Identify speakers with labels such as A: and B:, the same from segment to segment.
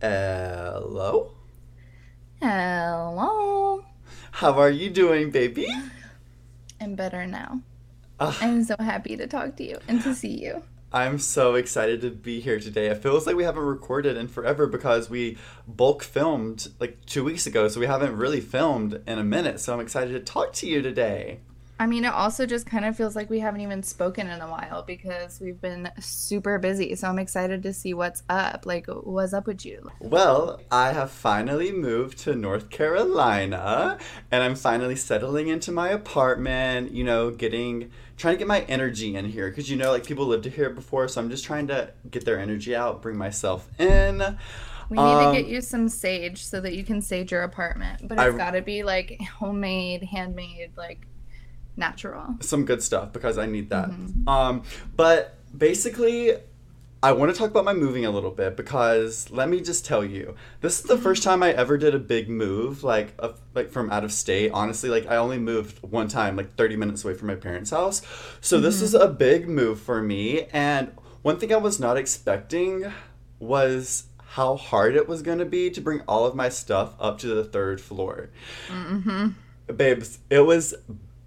A: Hello?
B: Hello.
A: How are you doing, baby?
B: I'm better now.
A: Uh,
B: I'm so happy to talk to you and to see you.
A: I'm so excited to be here today. It feels like we haven't recorded in forever because we bulk filmed like two weeks ago, so we haven't really filmed in a minute. So I'm excited to talk to you today.
B: I mean, it also just kind of feels like we haven't even spoken in a while because we've been super busy. So I'm excited to see what's up. Like, what's up with you?
A: Well, I have finally moved to North Carolina and I'm finally settling into my apartment, you know, getting trying to get my energy in here because you know like people lived here before so i'm just trying to get their energy out bring myself in
B: We need
A: Um,
B: to get you some sage so that you can sage your apartment. But it's
A: I-
B: got to be like homemade, handmade, like natural.
A: some good stuff because I need that. Mm-hmm. Um, but basically, I want to talk about my moving a little bit because let me just tell you, this is the mm-hmm. first time I ever did a big move, like a, like from out of state. Honestly, like I only moved one time, like thirty minutes away from my parents' house. So this mm-hmm. is a big move for me. And one thing I was not expecting was how hard it was going to be to bring all of my stuff up to the third floor babes, it was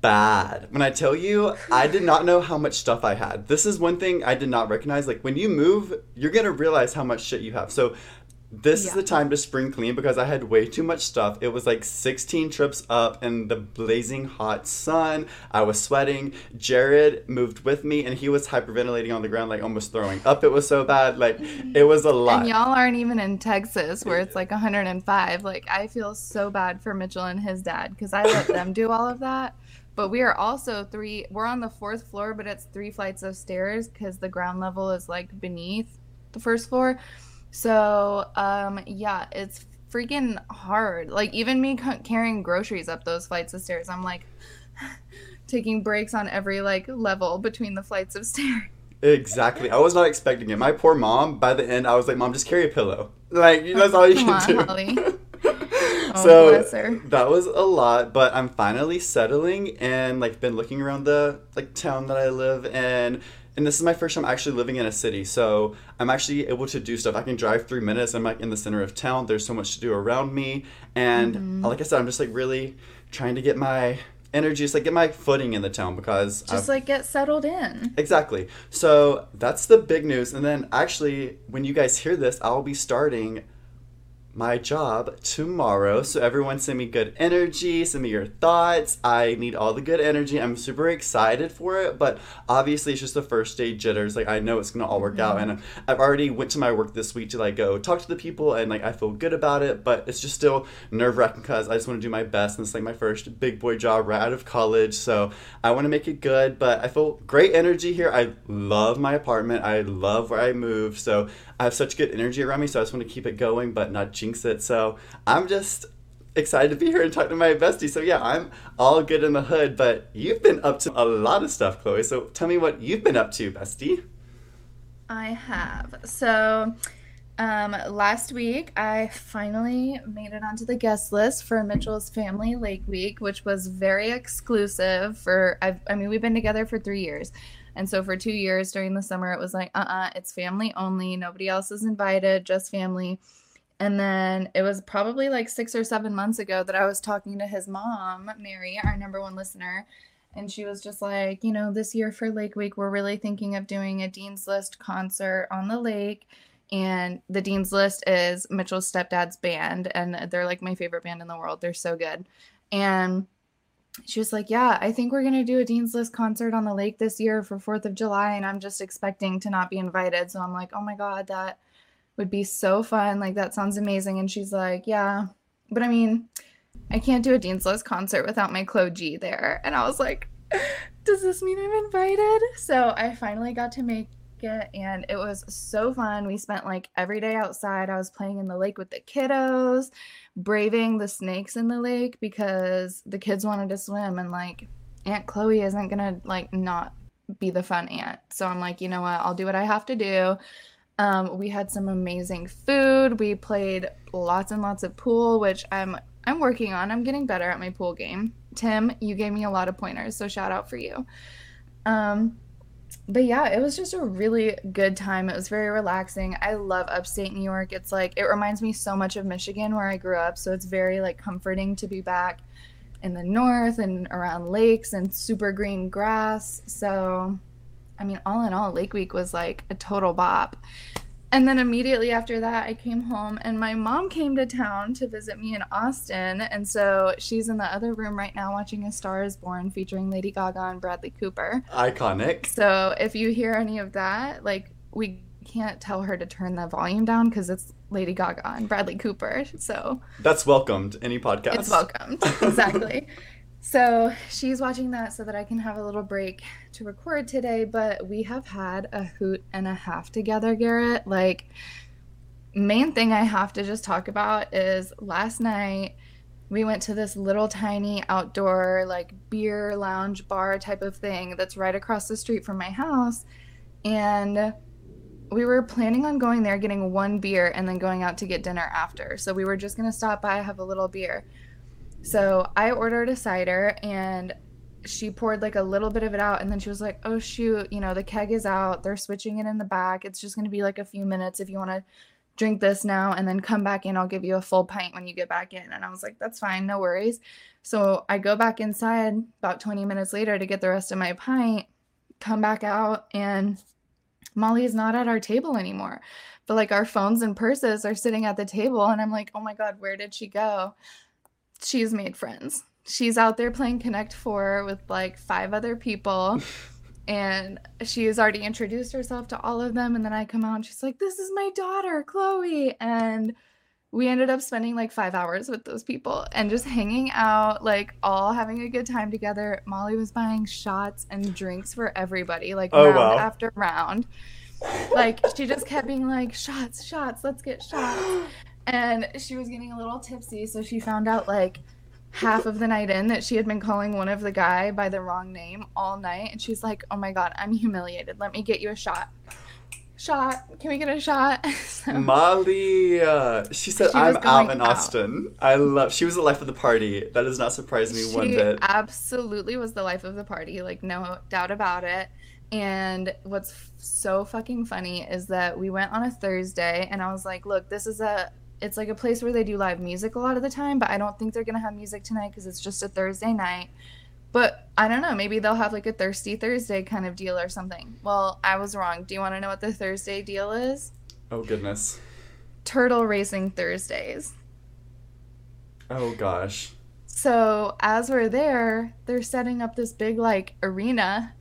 A: bad. When I tell you, I did not know how much stuff I had. This is one thing I did not recognize. Like when you move, you're gonna realize how much shit you have. So this is the time to spring clean because I had way too much stuff. It was like 16 trips up in the blazing hot sun. I was sweating. Jared moved with me and he was hyperventilating on the ground, like almost throwing up. It was so bad. Like it was a lot.
B: And y'all aren't even in Texas where it's like 105. Like, I feel so bad for Mitchell and his dad because I let them do all of that. But we are also three, we're on the fourth floor, but it's three flights of stairs because the ground level is like beneath the first floor. So, um, yeah, it's freaking hard. Like, even me ca- carrying groceries up those flights of stairs, I'm like taking breaks on every like level between the flights of stairs.
A: Exactly. I was not expecting it. My poor mom, by the end, I was like, Mom, just carry a pillow. Like, that's all you
B: Come
A: can
B: on,
A: do.
B: Oh,
A: so that was a lot, but I'm finally settling and like been looking around the like town that I live in. And this is my first time actually living in a city, so I'm actually able to do stuff. I can drive three minutes. I'm like in the center of town. There's so much to do around me, and
B: Mm-hmm.
A: like I said, I'm just like really trying to get my energy, just like get my footing in the town because
B: Just
A: I've-
B: like get settled in.
A: Exactly. So that's the big news. And then actually, when you guys hear this, I'll be starting my job tomorrow. So everyone send me good energy, send me your thoughts. I need all the good energy. I'm super excited for it, but obviously it's just the first day jitters. Like I know it's going to all work out and I've already went to my work this week to like go talk to the people and like I feel good about it, but it's just still nerve-wracking cuz I just want to do my best and it's like my first big boy job right out of college. So I want to make it good, but I feel great energy here. I love my apartment. I love where I moved. So I have such good energy around me, so I just want to keep it going, but not jinx it. So I'm just excited to be here and talk to my bestie. So yeah, I'm all good in the hood, but you've been up to a lot of stuff, Chloe. So tell me what you've been up to, bestie.
B: I have. So, um, last week I finally made it onto the guest list for Mitchell's Family Lake Week, which was very exclusive. For I've, I mean, we've been together for three years, and so for two years during the summer, it was like, uh, uh it's family only. Nobody else is invited, just family. And then it was probably like six or seven months ago that I was talking to his mom, Mary, our number one listener, and she was just like, you know, this year for Lake Week, we're really thinking of doing a Dean's List concert on the lake. And the Dean's List is Mitchell's stepdad's band, and they're like my favorite band in the world. They're so good. And she was like, Yeah, I think we're going to do a Dean's List concert on the lake this year for 4th of July. And I'm just expecting to not be invited. So I'm like, Oh my God, that would be so fun. Like, that sounds amazing. And she's like, Yeah, but I mean, I can't do a Dean's List concert without my Chloe G there. And I was like, does this mean I'm invited? So I finally got to make it and it was so fun. We spent like every day outside. I was playing in the lake with the kiddos, braving the snakes in the lake because the kids wanted to swim and like Aunt Chloe isn't gonna like not be the fun aunt. So I'm like, you know what? I'll do what I have to do. Um, we had some amazing food. We played lots and lots of pool, which I'm I'm working on. I'm getting better at my pool game. Tim, you gave me a lot of pointers, so shout out for you. Um, but yeah, it was just a really good time. It was very relaxing. I love upstate New York. It's like it reminds me so much of Michigan where I grew up, so it's very like comforting to be back in the north and around lakes and super green grass. So, I mean, all in all, Lake Week was like a total bop. And then immediately after that, I came home and my mom came to town to visit me in Austin. And so she's in the other room right now watching A Star is Born featuring Lady Gaga and Bradley Cooper.
A: Iconic.
B: So if you hear any of that, like, we can't tell her to turn the volume down because it's Lady Gaga and Bradley Cooper. So
A: that's welcomed. Any podcast.
B: It's welcomed. Exactly. so she's watching that so that I can have a little break to record today. But we have had a hoot and a half together, Garrett. Like, main thing I have to just talk about is last night we went to this little tiny outdoor like beer lounge bar type of thing that's right across the street from my house and we were planning on going there, getting one beer, and then going out to get dinner after. So we were just gonna stop by, have a little beer. So I ordered a cider, and she poured like a little bit of it out, and then she was like, "Oh shoot, you know the keg is out. They're switching it in the back. It's just gonna be like a few minutes if you want to." drink this now and then come back in. I'll give you a full pint when you get back in. And I was like, that's fine, no worries. So I go back inside about 20 minutes later to get the rest of my pint, come back out, and Molly is not at our table anymore. But like our phones and purses are sitting at the table. And I'm like, oh my God, where did she go? She's made friends. She's out there playing Connect Four with like five other people. and she has already introduced herself to all of them. And then I come out and she's like, this is my daughter, Chloe. And we ended up spending like five hours with those people and just hanging out, like all having a good time together. Molly was buying shots and drinks for everybody, like oh, round wow. after round. Like she just kept being like, shots, shots, let's get shots. And she was getting a little tipsy, so she found out like half of the night in that she had been calling one of the guy by the wrong name all night. And she's like, oh my God, I'm humiliated. Let me get you a shot shot. Can we get a shot?
A: so, Molly, uh, she said, she I'm out in Austin. Out. I love, she was the life of the party. That does not surprise me
B: she
A: one bit.
B: absolutely was the life of the party. Like, no doubt about it. And what's so fucking funny is that we went on a Thursday and I was like, look, this is a, it's like a place where they do live music a lot of the time, but I don't think they're going to have music tonight because it's just a Thursday night. But I don't know, maybe they'll have like a Thirsty Thursday kind of deal or something. Well, I was wrong. Do you want to know what the Thursday deal is?
A: Oh, goodness.
B: Turtle Racing Thursdays.
A: Oh, gosh.
B: So, as we're there, they're setting up this big like arena.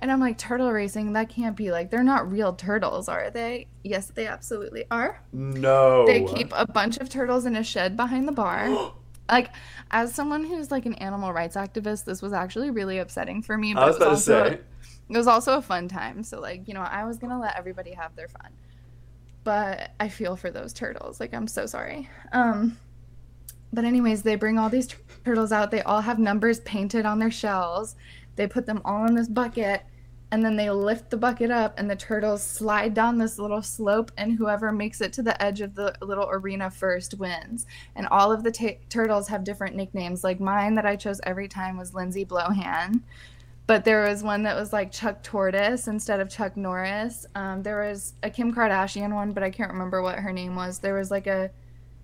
B: And I'm like, turtle racing? That can't be like, they're not real turtles, are they? Yes, they absolutely are.
A: No.
B: They keep a bunch of turtles in a shed behind the bar. like as someone who's like an animal rights activist this was actually really upsetting for me
A: but I was about to say
B: it was also a fun time so like you know i was gonna let everybody have their fun but i feel for those turtles like i'm so sorry um but anyways they bring all these turtles out they all have numbers painted on their shells they put them all in this bucket and then they lift the bucket up and the turtles slide down this little slope and whoever makes it to the edge of the little arena first wins. And all of the t- turtles have different nicknames. Like mine that i chose every time was lindsay blowhan but there was one that was like chuck tortoise instead of chuck norris. Um, there was a kim kardashian one but i can't remember what her name was. There was like a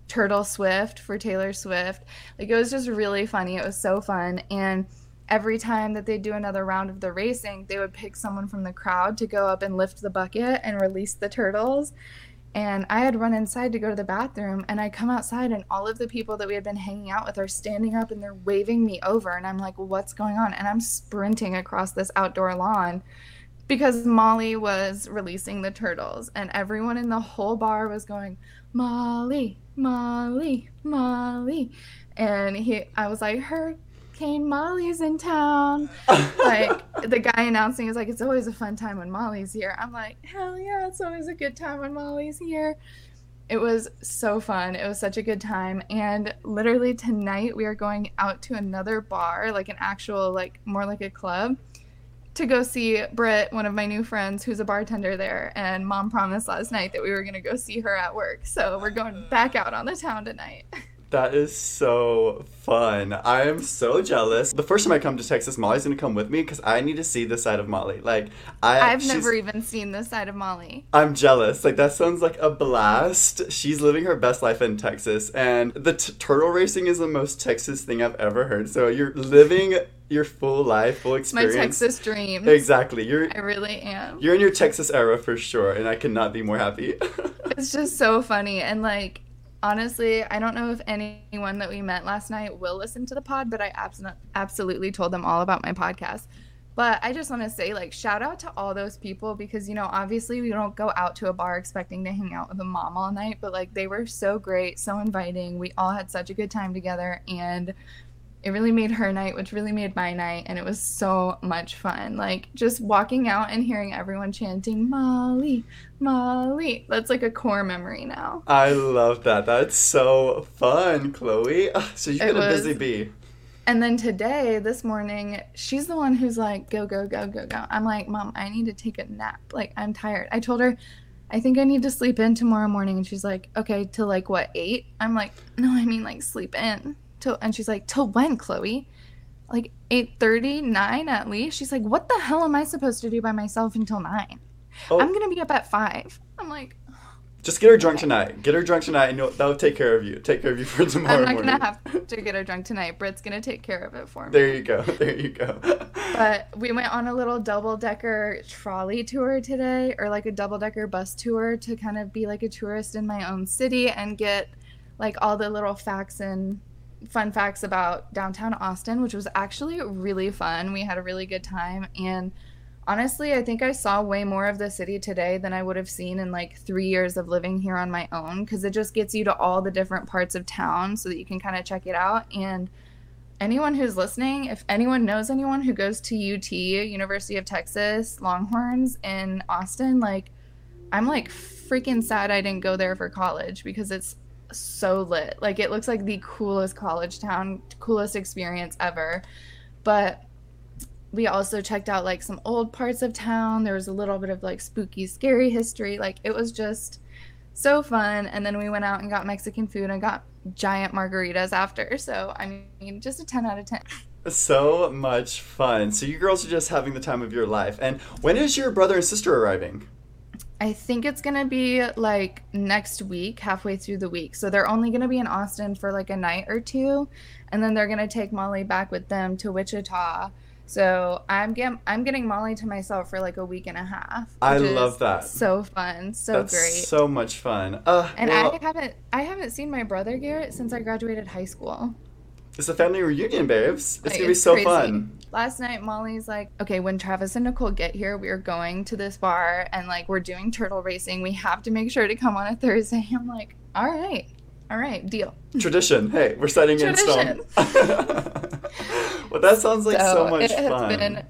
B: turtle swift for taylor swift. Like it was just really funny. It was so fun. And every time that they do another round of the racing, they would pick someone from the crowd to go up and lift the bucket and release the turtles. And I had run inside to go to the bathroom, and I come outside, and all of the people that we had been hanging out with are standing up and they're waving me over. And I'm like, what's going on? And I'm sprinting across this outdoor lawn because Molly was releasing the turtles, and everyone in the whole bar was going, Molly, Molly, Molly. And he, I was like, her Kane Molly's in town. like the guy announcing is like, it's always a fun time when Molly's here. I'm like, hell yeah, it's always a good time when Molly's here. It was so fun. It was such a good time. And literally tonight we are going out to another bar, like an actual, like more like a club, to go see Britt, one of my new friends who's a bartender there. And mom promised last night that we were gonna go see her at work. So we're going back out on the town tonight.
A: That is so fun. I am so jealous. The first time I come to Texas, Molly's gonna come with me because I need to see this side of Molly. Like I,
B: I've never even seen this side of Molly.
A: I'm jealous. Like that sounds like a blast. She's living her best life in Texas, and the t- turtle racing is the most Texas thing I've ever heard. So you're living your full life, full experience. My.
B: Texas dreams.
A: Exactly. You're
B: I really am.
A: you're in your Texas era for sure, and I cannot be more happy.
B: It's just so funny. And like, honestly, I don't know if anyone that we met last night will listen to the pod, but I abs- absolutely told them all about my podcast. But I just want to say, like, shout out to all those people because, you know, obviously we don't go out to a bar expecting to hang out with a mom all night, but like, they were so great, so inviting. We all had such a good time together. And it really made her night, which really made my night, and it was so much fun. Like just walking out and hearing everyone chanting Molly, Molly. That's like a core memory now.
A: I love that. That's so fun, Chloe. So you've been a busy bee.
B: And then today, this morning, she's the one who's like, go, go, go, go, go. I'm like, Mom, I need to take a nap. Like, I'm tired. I told her, I think I need to sleep in tomorrow morning. And she's like, okay, till like what, eight? I'm like, no, I mean like sleep in. Till, and she's like, till when, Chloe? Like 8.30, 9 at least? She's like, what the hell am I supposed to do by myself until 9?
A: Oh,
B: I'm going to be up at 5. I'm like,
A: just get her drunk tonight. Get her drunk tonight, and that'll take care of you. Take care of you for tomorrow
B: I'm not
A: morning.
B: going to have to get her drunk tonight. Britt's going to take care of it for me.
A: There you go. There you go.
B: But we went on a little double decker trolley tour today, or like a double decker bus tour to kind of be like a tourist in my own city and get like all the little facts and fun facts about downtown Austin, which was actually really fun. We had a really good time. And honestly, I think I saw way more of the city today than I would have seen in like three years of living here on my own because it just gets you to all the different parts of town so that you can kind of check it out. And anyone who's listening, if anyone knows anyone who goes to UT, University of Texas, Longhorns in Austin, like I'm like freaking sad I didn't go there for college because it's so lit. Like it looks like the coolest college town, coolest experience ever. But we also checked out like some old parts of town. There was a little bit of like spooky, scary history. Like it was just so fun. And then we went out and got Mexican food and got giant margaritas after. So I mean, just a 10 out of 10.
A: so much fun. So you girls are just having the time of your life. And when is your brother and sister arriving?
B: I think it's gonna be like next week, halfway through the week. So they're only gonna be in Austin for like a night or two, and then they're gonna take Molly back with them to Wichita. So I'm get- I'm getting Molly to myself for like a week and a half.
A: I love that.
B: So fun, so
A: That's
B: great.
A: so much fun. Uh,
B: and
A: well,
B: I haven't I haven't seen my brother Garrett since I graduated high school.
A: it's a family reunion, babes. It's
B: Like,
A: gonna be so
B: crazy.
A: fun.
B: Last night, Molly's like, okay, when Travis and Nicole get here, we are going to this bar and like we're doing turtle racing. We have to make sure to come on a Thursday. I'm like, all right, all right, deal.
A: Tradition. Hey, we're setting in stone.
B: Tradition.
A: well, that sounds like so, much
B: it has
A: fun.
B: been,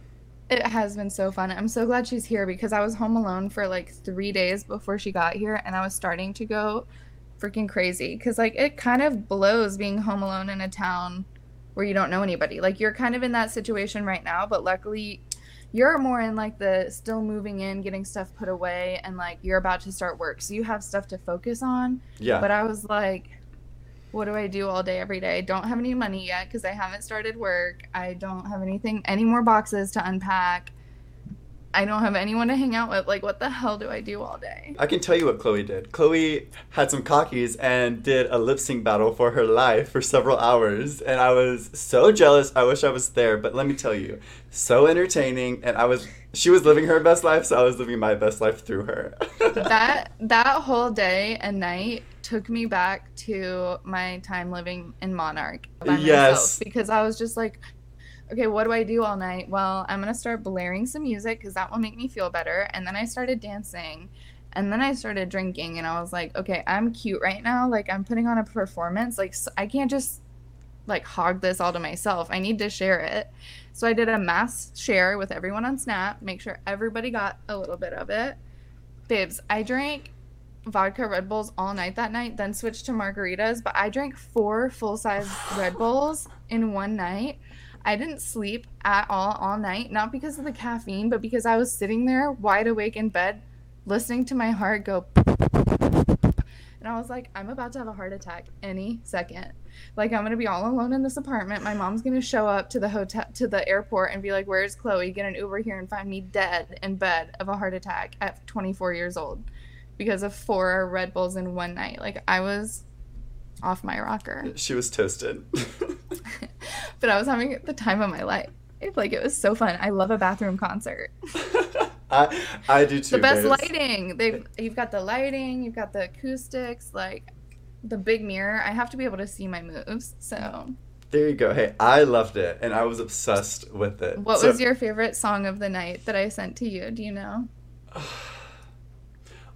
B: it has been so fun. I'm so glad she's here because I was home alone for like three days before she got here, and I was starting to go freaking crazy because like it kind of blows being home alone in a town where you don't know anybody. Like you're kind of in that situation right now, but luckily you're more in like the still moving in, getting stuff put away, and like you're about to start work, so you have stuff to focus on.
A: yeah.
B: But I was like, what do I do all day, every day? I don't have any money yet because I haven't started work. I don't have anything, any more boxes to unpack. I don't have anyone to hang out with. Like, what the hell do I do all day?
A: I can tell you what Chloe did. Chloe had some cockies and did a lip sync battle for her life for several hours. And I was so jealous. I wish I was there. But let me tell you, so entertaining. And I was, she was living her best life, so I was living my best life through her.
B: that that whole day and night took me back to my time living in Monarch by
A: Yes.
B: because I was just like, okay, what do I do all night? Well, I'm gonna start blaring some music because that will make me feel better. And then I started dancing, and then I started drinking, and I was like, okay, I'm cute right now. Like I'm putting on a performance. Like I can't just like hog this all to myself. I need to share it. So I did a mass share with everyone on Snap, make sure everybody got a little bit of it. Babes, I drank vodka Red Bulls all night that night, then switched to margaritas, but I drank four full size Red Bulls in one night. I didn't sleep at all all night, not because of the caffeine, but because I was sitting there wide awake in bed, listening to my heart go. And I was like, I'm about to have a heart attack any second. Like I'm gonna be all alone in this apartment. My mom's gonna show up to the hotel to the airport and be like, "Where's Chloe?" Get an Uber here and find me dead in bed of a heart attack at 24 years old because of four Red Bulls in one night. Like I was off my rocker.
A: She was toasted.
B: but I was having the time of my life. Like it was so fun. I love a bathroom concert.
A: I I do too.
B: The best lighting. They you've got the lighting, you've got the acoustics, like the big mirror. I have to be able to see my moves. So
A: There you go. Hey, I loved it, and I was obsessed with it.
B: What
A: So-
B: was your favorite song of the night that I sent to you? Do you know?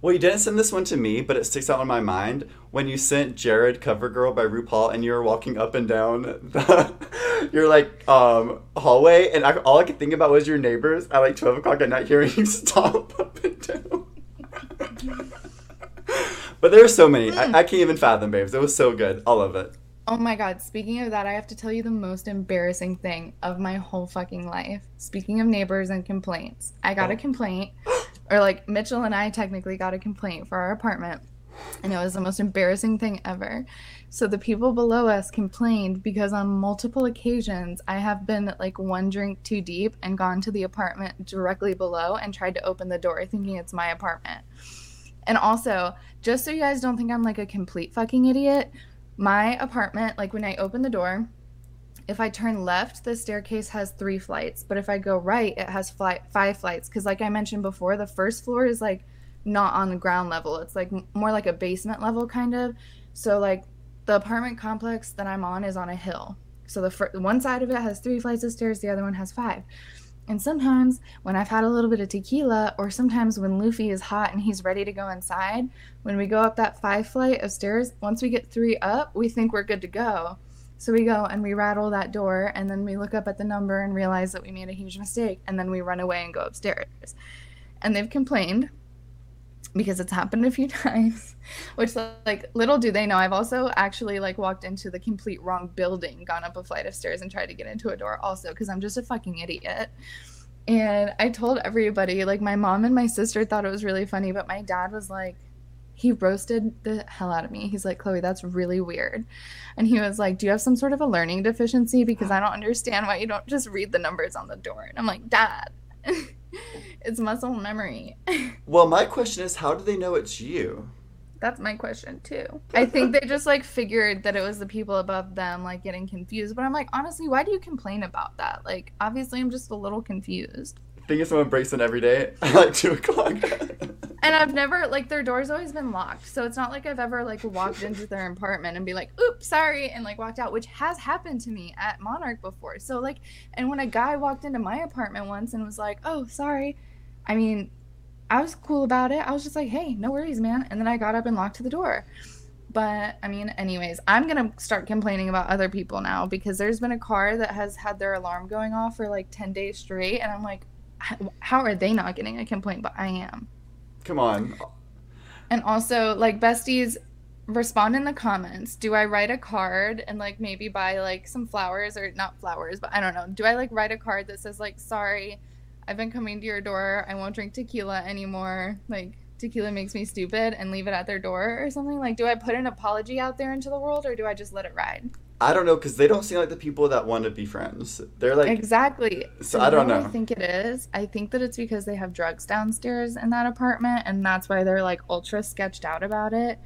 A: Well, you didn't send this one to me, but it sticks out in my mind when you sent Jared "Cover Girl" by RuPaul, and you were walking up and down the, your like um hallway, and I, all I could think about was your neighbors at like twelve o'clock at night hearing you stomp up and down. but there were so many. I, I can't even fathom, babes. It was so good. All of it.
B: Oh my god, speaking of that, I have to tell you the most embarrassing thing of my whole fucking life. Speaking of neighbors and complaints, I got a
A: Oh.
B: complaint, or like Mitchell and I technically got a complaint for our apartment, and it was the most embarrassing thing ever. So the people below us complained because on multiple occasions I have been like one drink too deep and gone to the apartment directly below and tried to open the door thinking it's my apartment. And also, just so you guys don't think I'm like a complete fucking idiot, my apartment, like when I open the door, if I turn left, the staircase has three flights, but if I go right, it has flight five flights. Because, like I mentioned before, the first floor is like not on the ground level; it's like more like a basement level kind of. So, like the apartment complex that I'm on is on a hill. So the fir- one side of it has three flights of stairs, the other one has five. And sometimes when I've had a little bit of tequila, or sometimes when Luffy is hot and he's ready to go inside, when we go up that five flight of stairs, once we get three up, we think we're good to go. So we go and we rattle that door, and then we look up at the number and realize that we made a huge mistake, and then we run away and go upstairs. And they've complained because it's happened a few times, which like little do they know, I've also actually like walked into the complete wrong building, gone up a flight of stairs, and tried to get into a door also because I'm just a fucking idiot. And I told everybody, like my mom and my sister thought it was really funny, but my dad was like, he roasted the hell out of me. He's like, Chloe, that's really weird. And he was like, Do you have some sort of a learning deficiency? Because I don't understand why you don't just read the numbers on the door. And I'm like, Dad, it's muscle memory.
A: Well, my question is, how do they know it's you?
B: That's my question too. I think they just like figured that it was the people above them like getting confused. But I'm like, honestly, why do you complain about that? Like, obviously, I'm just a little confused.
A: Think if someone breaks in every day at like two o'clock.
B: And I've never like their door's always been locked, so it's not like I've ever like walked into their apartment and be like, "Oops, sorry," and like walked out, which has happened to me at Monarch before. So like, and when a guy walked into my apartment once and was like, "Oh, sorry," I mean, I was cool about it. I was just like, "Hey, no worries, man," and then I got up and locked the door. But I mean, anyways, I'm gonna start complaining about other people now because there's been a car that has had their alarm going off for like 10 days straight, and I'm like, "H- how are they not getting a complaint, but I am?
A: Come on.
B: And also, like, besties, respond in the comments. Do I write a card and, like, maybe buy, like, some flowers or not flowers, but I don't know. Do I, like, write a card that says, like, sorry, I've been coming to your door. I won't drink tequila anymore. Like, tequila makes me stupid and leave it at their door or something? Like, do I put an apology out there into the world or do I just let it ride?
A: I don't know because they don't seem like the people that want to be friends. They're like,
B: exactly.
A: so I don't know.
B: I think it is. I think that it's because they have drugs downstairs in that apartment, and that's why they're like ultra sketched out about it.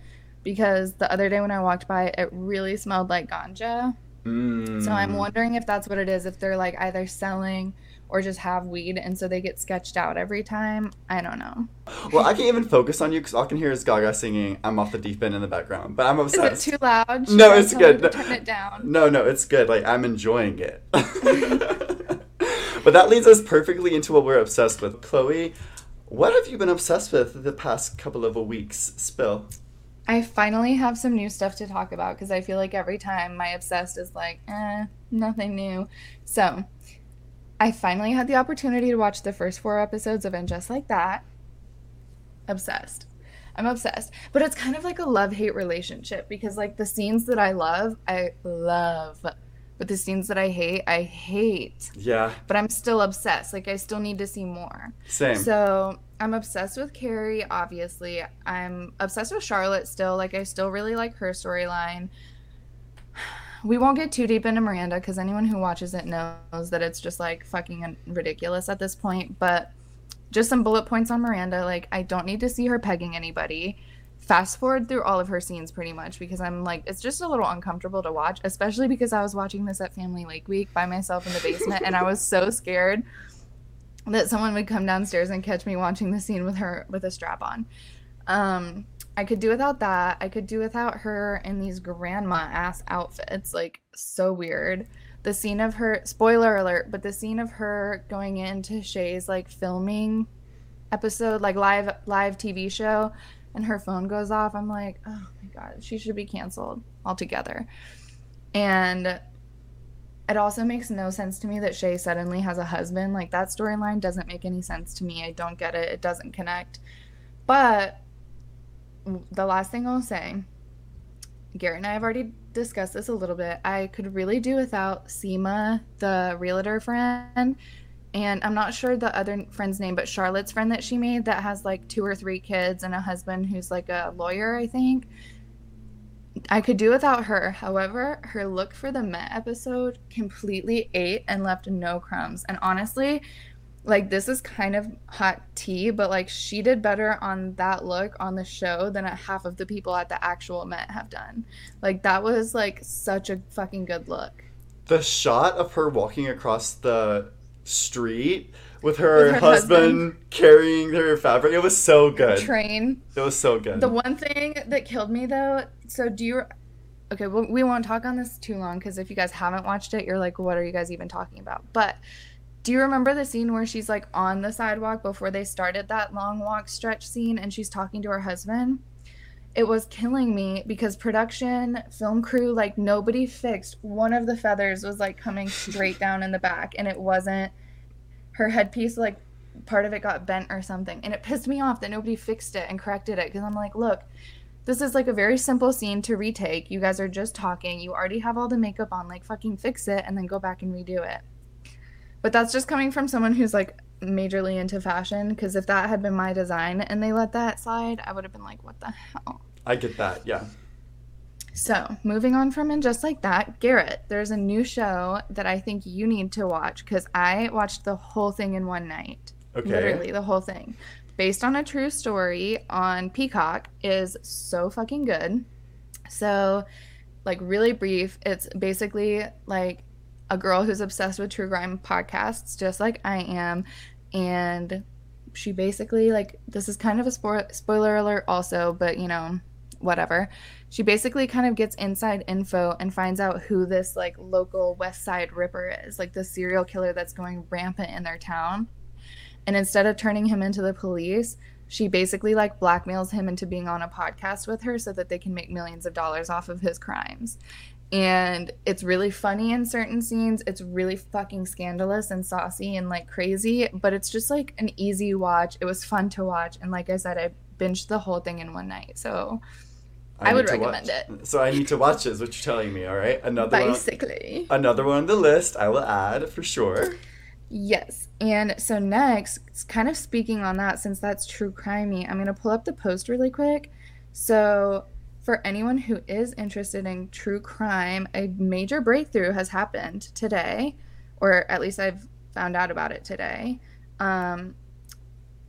B: Because the other day when I walked by, it really smelled like ganja.
A: mm.
B: So I'm wondering if that's what it is. If they're like either selling or just have weed, and so they get sketched out every time. I don't know.
A: Well, I can't even focus on you because all I can hear is Gaga singing "I'm off the deep end" in the background. But I'm obsessed Is
B: it too loud?
A: No,
B: Should I
A: it's good.
B: to Turn it down.
A: No, no, it's good. Like I'm enjoying it. but that leads us perfectly into what we're obsessed with. Chloe, what have you been obsessed with the past couple of weeks? Spill.
B: I finally have some new stuff to talk about because I feel like every time my obsessed is like, eh, nothing new. So I finally had the opportunity to watch the first four episodes of And Just Like That. Obsessed. I'm obsessed. But it's kind of like a love hate relationship because, like, the scenes that I love, I love. But the scenes that I hate, I hate.
A: Yeah,
B: But I'm still obsessed. Like, I still need to see more.
A: same.
B: So I'm obsessed with Carrie, obviously. I'm obsessed with Charlotte still. Like, I still really like her storyline. We won't get too deep into Miranda because anyone who watches it knows that it's just like fucking ridiculous at this point. But just some bullet points on Miranda. Like, I don't need to see her pegging anybody. Fast forward through all of her scenes pretty much because I'm like, it's just a little uncomfortable to watch, especially because I was watching this at Family Lake Week by myself in the basement and I was so scared that someone would come downstairs and catch me watching the scene with her with a strap on. Um, I could do without that. I could do without her in these grandma ass outfits, like so weird. The scene of her spoiler alert, but the scene of her going into Che's like filming episode, like live live TV show, and her phone goes off. I'm like, oh my god, she should be canceled altogether. And it also makes no sense to me that Shay suddenly has a husband. Like that storyline doesn't make any sense to me. I don't get it. It doesn't connect. But the last thing I'll say, Garrett and I have already discussed this a little bit. I could really do without Seema, the realtor friend, and I'm not sure the other friend's name, but Charlotte's friend that she made that has like two or three kids and a husband who's like a lawyer, I think. I could do without her. However, her look for the Met episode completely ate and left no crumbs. And honestly, like this is kind of hot tea, but like she did better on that look on the show than half of the people at the actual Met have done. Like that was like such a fucking good look.
A: The shot of her walking across the street with her, with her husband, husband, carrying her fabric. It was so good.
B: Train.
A: It was so good.
B: The one thing that killed me though. So do you? Okay, well, we won't talk on this too long because if you guys haven't watched it, you're like, what are you guys even talking about? But do you remember the scene where she's like on the sidewalk before they started that long walk stretch scene and she's talking to her husband? It was killing me because production, film crew, like nobody fixed. One of the feathers was like coming straight down in the back and it wasn't. Her headpiece like part of it got bent or something and it pissed me off that nobody fixed it and corrected it because i'm like look this is like a very simple scene to retake. You guys are just talking. You already have all the makeup on. Like fucking fix it and then go back and redo it but that's just coming from someone who's like majorly into fashion because if that had been my design and they let that slide i would have been like what the hell
A: i get that yeah
B: so, moving on from and just like that, Garrett, there's a new show that I think you need to watch because I watched the whole thing in one night. Okay. Literally, the whole thing. Based on a true story on Peacock is so fucking good. So, like, really brief, it's basically like a girl who's obsessed with true crime podcasts, just like I am. And she basically, like, this is kind of a spo- spoiler alert, also, but you know, whatever. She basically kind of gets inside info and finds out who this like local west side ripper is like the serial killer that's going rampant in their town. And instead of turning him into the police she basically like blackmails him into being on a podcast with her so that they can make millions of dollars off of his crimes and it's really funny in certain scenes it's really fucking scandalous and saucy and like crazy but it's just like an easy watch it was fun to watch and like i said i binged the whole thing in one night so I, I would recommend
A: watch. it. So I need to watch it. Is what you're telling me? All right, another
B: basically
A: one, another one on the list. I will add for sure.
B: Yes, and so next, kind of speaking on that, since that's true crimey, I'm gonna pull up the post really quick. So for anyone who is interested in true crime, a major breakthrough has happened today, or at least I've found out about it today. Um,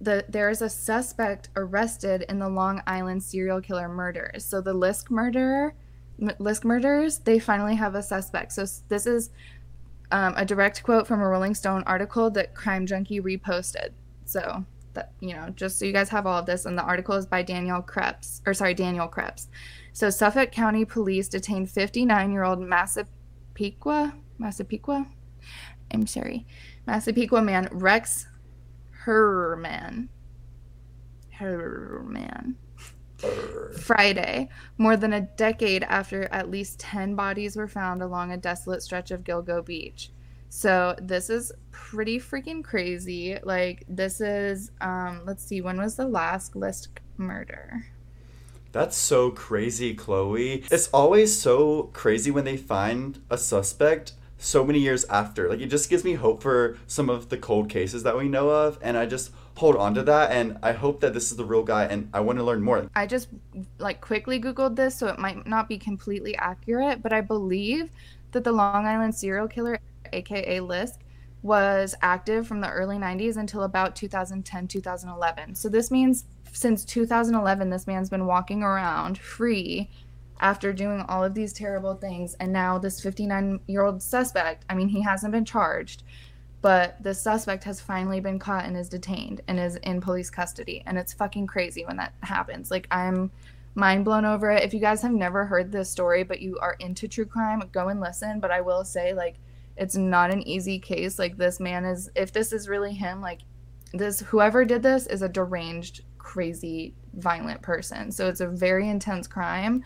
B: the there is a suspect arrested in the Long Island serial killer murders. So the Lisk murderer, Lisk murders, they finally have a suspect. So this is um, a direct quote from a Rolling Stone article that Crime Junkie reposted. So that you know, just so you guys have all of this, and the article is by Daniel Krebs, or sorry, Daniel Kreps. So Suffolk County Police detained 59-year-old Massapequa, Massapequa, I'm sorry, Massapequa man Rex Heuermann Heuermann Friday, more than a decade after at least 10 bodies were found along a desolate stretch of Gilgo Beach. So this is pretty freaking crazy. Like this is um let's see when was the last list murder?
A: That's so crazy, Chloe. It's always so crazy when they find a suspect so many years after. Like it just gives me hope for some of the cold cases that we know of, and I just hold on to that. And I hope that this is the real guy, and I want to learn more.
B: I just like quickly Googled this, so it might not be completely accurate, but I believe that the Long Island serial killer, aka Lisk, was active from the early 90s until about 2010 2011. So this means since 2011, this man's been walking around free after doing all of these terrible things. And now, this 59 year old suspect, I mean, he hasn't been charged, but the suspect has finally been caught and is detained and is in police custody. And it's fucking crazy when that happens. Like, I'm mind blown over it. If you guys have never heard this story, but you are into true crime, go and listen. But I will say, like, it's not an easy case. Like, this man is, if this is really him, like, this, whoever did this is a deranged crazy violent person. So it's a very intense crime.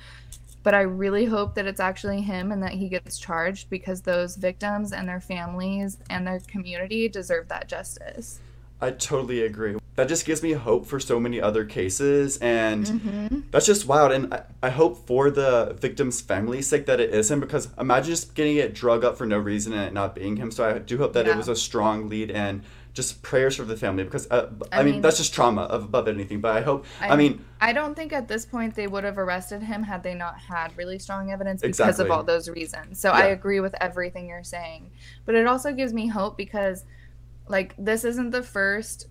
B: But I really hope that it's actually him and that he gets charged because those victims and their families and their community deserve that justice.
A: I totally agree. That just gives me hope for so many other cases, and mm-hmm. that's just wild. And I, I hope for the victim's family's sake that it isn't, because imagine just getting it drug up for no reason and it not being him. So I do hope that yeah. it was a strong lead and just prayers for the family because uh, I, I mean, mean, that's just trauma above anything. But I hope I, I, mean
B: I don't think at this point they would have arrested him had they not had really strong evidence because exactly. of all those reasons. So yeah. I agree with everything you're saying, but it also gives me hope because like this isn't the first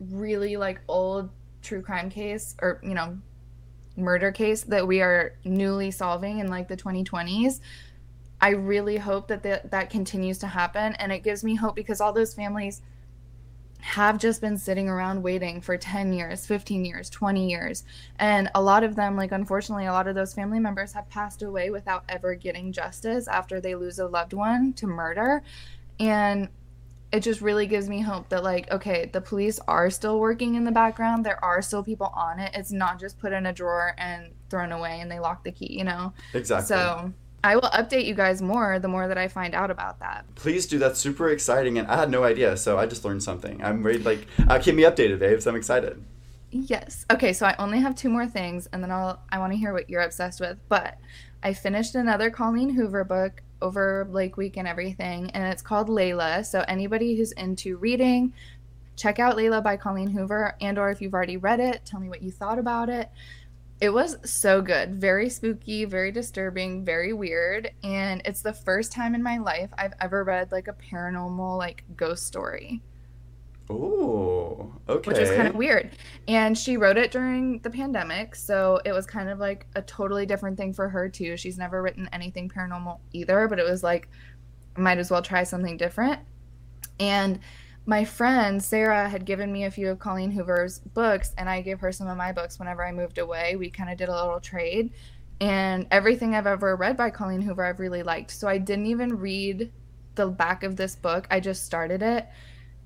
B: really like old true crime case or you know murder case that we are newly solving in like the 2020s. I really hope that th- that continues to happen and it gives me hope because all those families have just been sitting around waiting for 10 years, 15 years, 20 years. And a lot of them, like, unfortunately, a lot of those family members have passed away without ever getting justice after they lose a loved one to murder. And it just really gives me hope that, like, okay, the police are still working in the background. There are still people on it. It's not just put in a drawer and thrown away and they lock the key, you know?
A: Exactly.
B: So I will update you guys more the more that I find out about that.
A: Please do. That's super exciting, and I had no idea, so I just learned something. I'm ready. Like, uh, keep me updated, babes. I'm excited.
B: Yes. Okay. So I only have two more things, and then I'll I want to hear what you're obsessed with. But I finished another Colleen Hoover book over Lake Week and everything, and it's called Layla. So anybody who's into reading, check out Layla by Colleen Hoover, and or if you've already read it, tell me what you thought about it. It was so good. Very spooky, very disturbing, very weird. And it's the first time in my life I've ever read like a paranormal, like ghost story.
A: Oh, okay.
B: Which was kind of weird. And she wrote it during the pandemic. So it was kind of like a totally different thing for her, too. She's never written anything paranormal either, but it was like, might as well try something different. And my friend Sarah had given me a few of Colleen Hoover's books, and I gave her some of my books whenever I moved away. We kind of did a little trade, and everything I've ever read by Colleen Hoover I've really liked. So I didn't even read the back of this book, I just started it.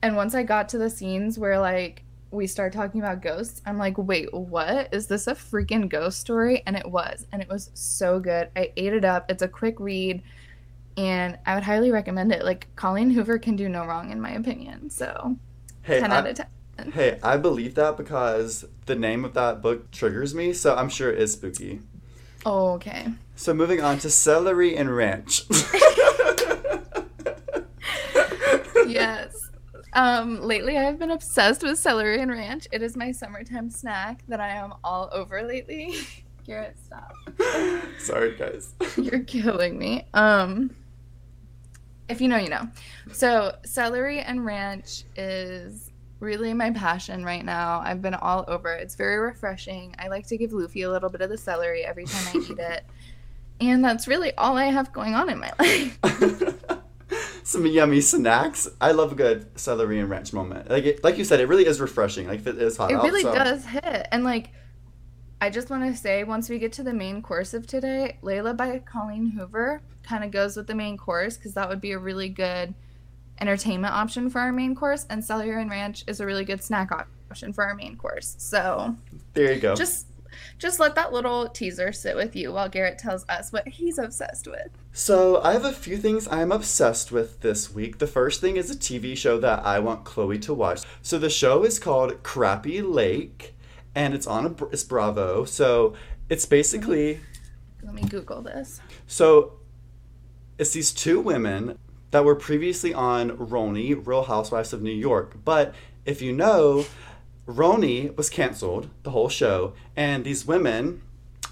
B: And once I got to the scenes where, like, we start talking about ghosts, I'm like, wait, what? Is this a freaking ghost story? And it was. And it was so good. I ate it up. It's a quick read and I would highly recommend it. Like Colleen Hoover can do no wrong in my opinion. So,
A: hey, 10 I, out of 10. Hey, I believe that because the name of that book triggers me, so I'm sure it is spooky.
B: Oh, okay.
A: So moving on to celery and ranch.
B: yes. Um, lately, I've been obsessed with celery and ranch. It is my summertime snack that I am all over lately. Garrett, stop.
A: Sorry, guys.
B: You're killing me. Um, if you know, you know. So, celery and ranch is really my passion right now. I've been all over it. It's very refreshing. I like to give Luffy a little bit of the celery every time I eat it. And that's really all I have going on in my life.
A: Some yummy snacks. I love a good celery and ranch moment. Like it, like you said, it really is refreshing. Like it is hot.
B: It really
A: so.
B: does hit. And like I just want to say, once we get to the main course of today, Layla by Colleen Hoover kind of goes with the main course because that would be a really good entertainment option for our main course, and Celery and Ranch is a really good snack option for our main course. So
A: there you go.
B: Just just let that little teaser sit with you while Garrett tells us what he's obsessed with.
A: So, I have a few things I'm obsessed with this week. The first thing is a TV show that I want Chloe to watch. So, the show is called Crappie Lake and it's on a it's Bravo. So it's basically.
B: Let me Google this.
A: So it's these two women that were previously on RHONY, Real Housewives of New York. But if you know, RHONY was canceled, the whole show, and these women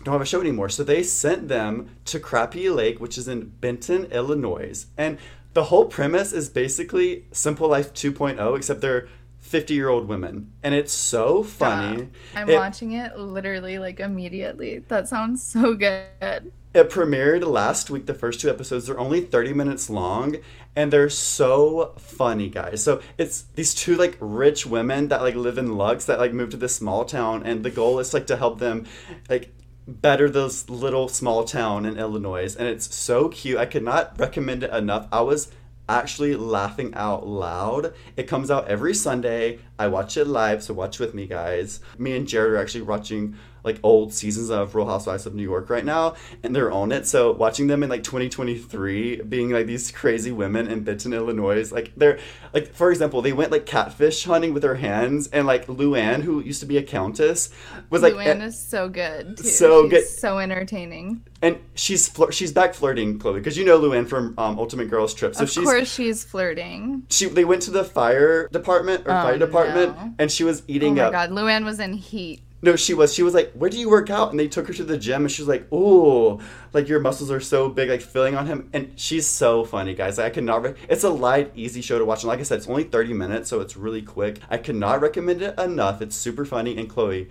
A: don't have a show anymore. So they sent them to Crappie Lake, which is in Benton, Illinois. And the whole premise is basically Simple Life 2.0, except they're 50 year old women. And it's so funny.
B: I'm
A: It-
B: watching it literally like immediately. That sounds so good.
A: It premiered last week. The first two episodes they're only 30 minutes long and they're so funny, guys. So it's these two like rich women that like live in Lux that like move to this small town and the goal is like to help them like better this little small town in Illinois and it's so cute. I could not recommend it enough. I was actually laughing out loud. It comes out every Sunday. I watch it live, so watch with me, guys. Me and Jared are actually watching like old seasons of Real Housewives of New York right now, and they're on it. So watching them in like 2023, being like these crazy women in Benton, Illinois, like they're like for example, they went like catfish hunting with their hands, and like Luann, who used to be a countess, was like.
B: Luann is so good too.
A: so
B: She's
A: good.
B: so entertaining.
A: and she's flir- she's back flirting, Chloe, because you know Luann from um, Ultimate Girls Trip. So
B: of
A: she's
B: course she's flirting.
A: she they went to the fire department or
B: Oh,
A: fire department
B: no.
A: and she was eating it.
B: Oh my
A: up.
B: God, Luann was in heat.
A: no she was. She was like where do you work out? And they took her to the gym and she was like ooh like your muscles are so big like filling on him. And she's so funny guys. Like, i could not re- it's a light easy show to watch. And like i said it's only 30 minutes so it's really quick. I could not recommend it enough. It's super funny. And chloe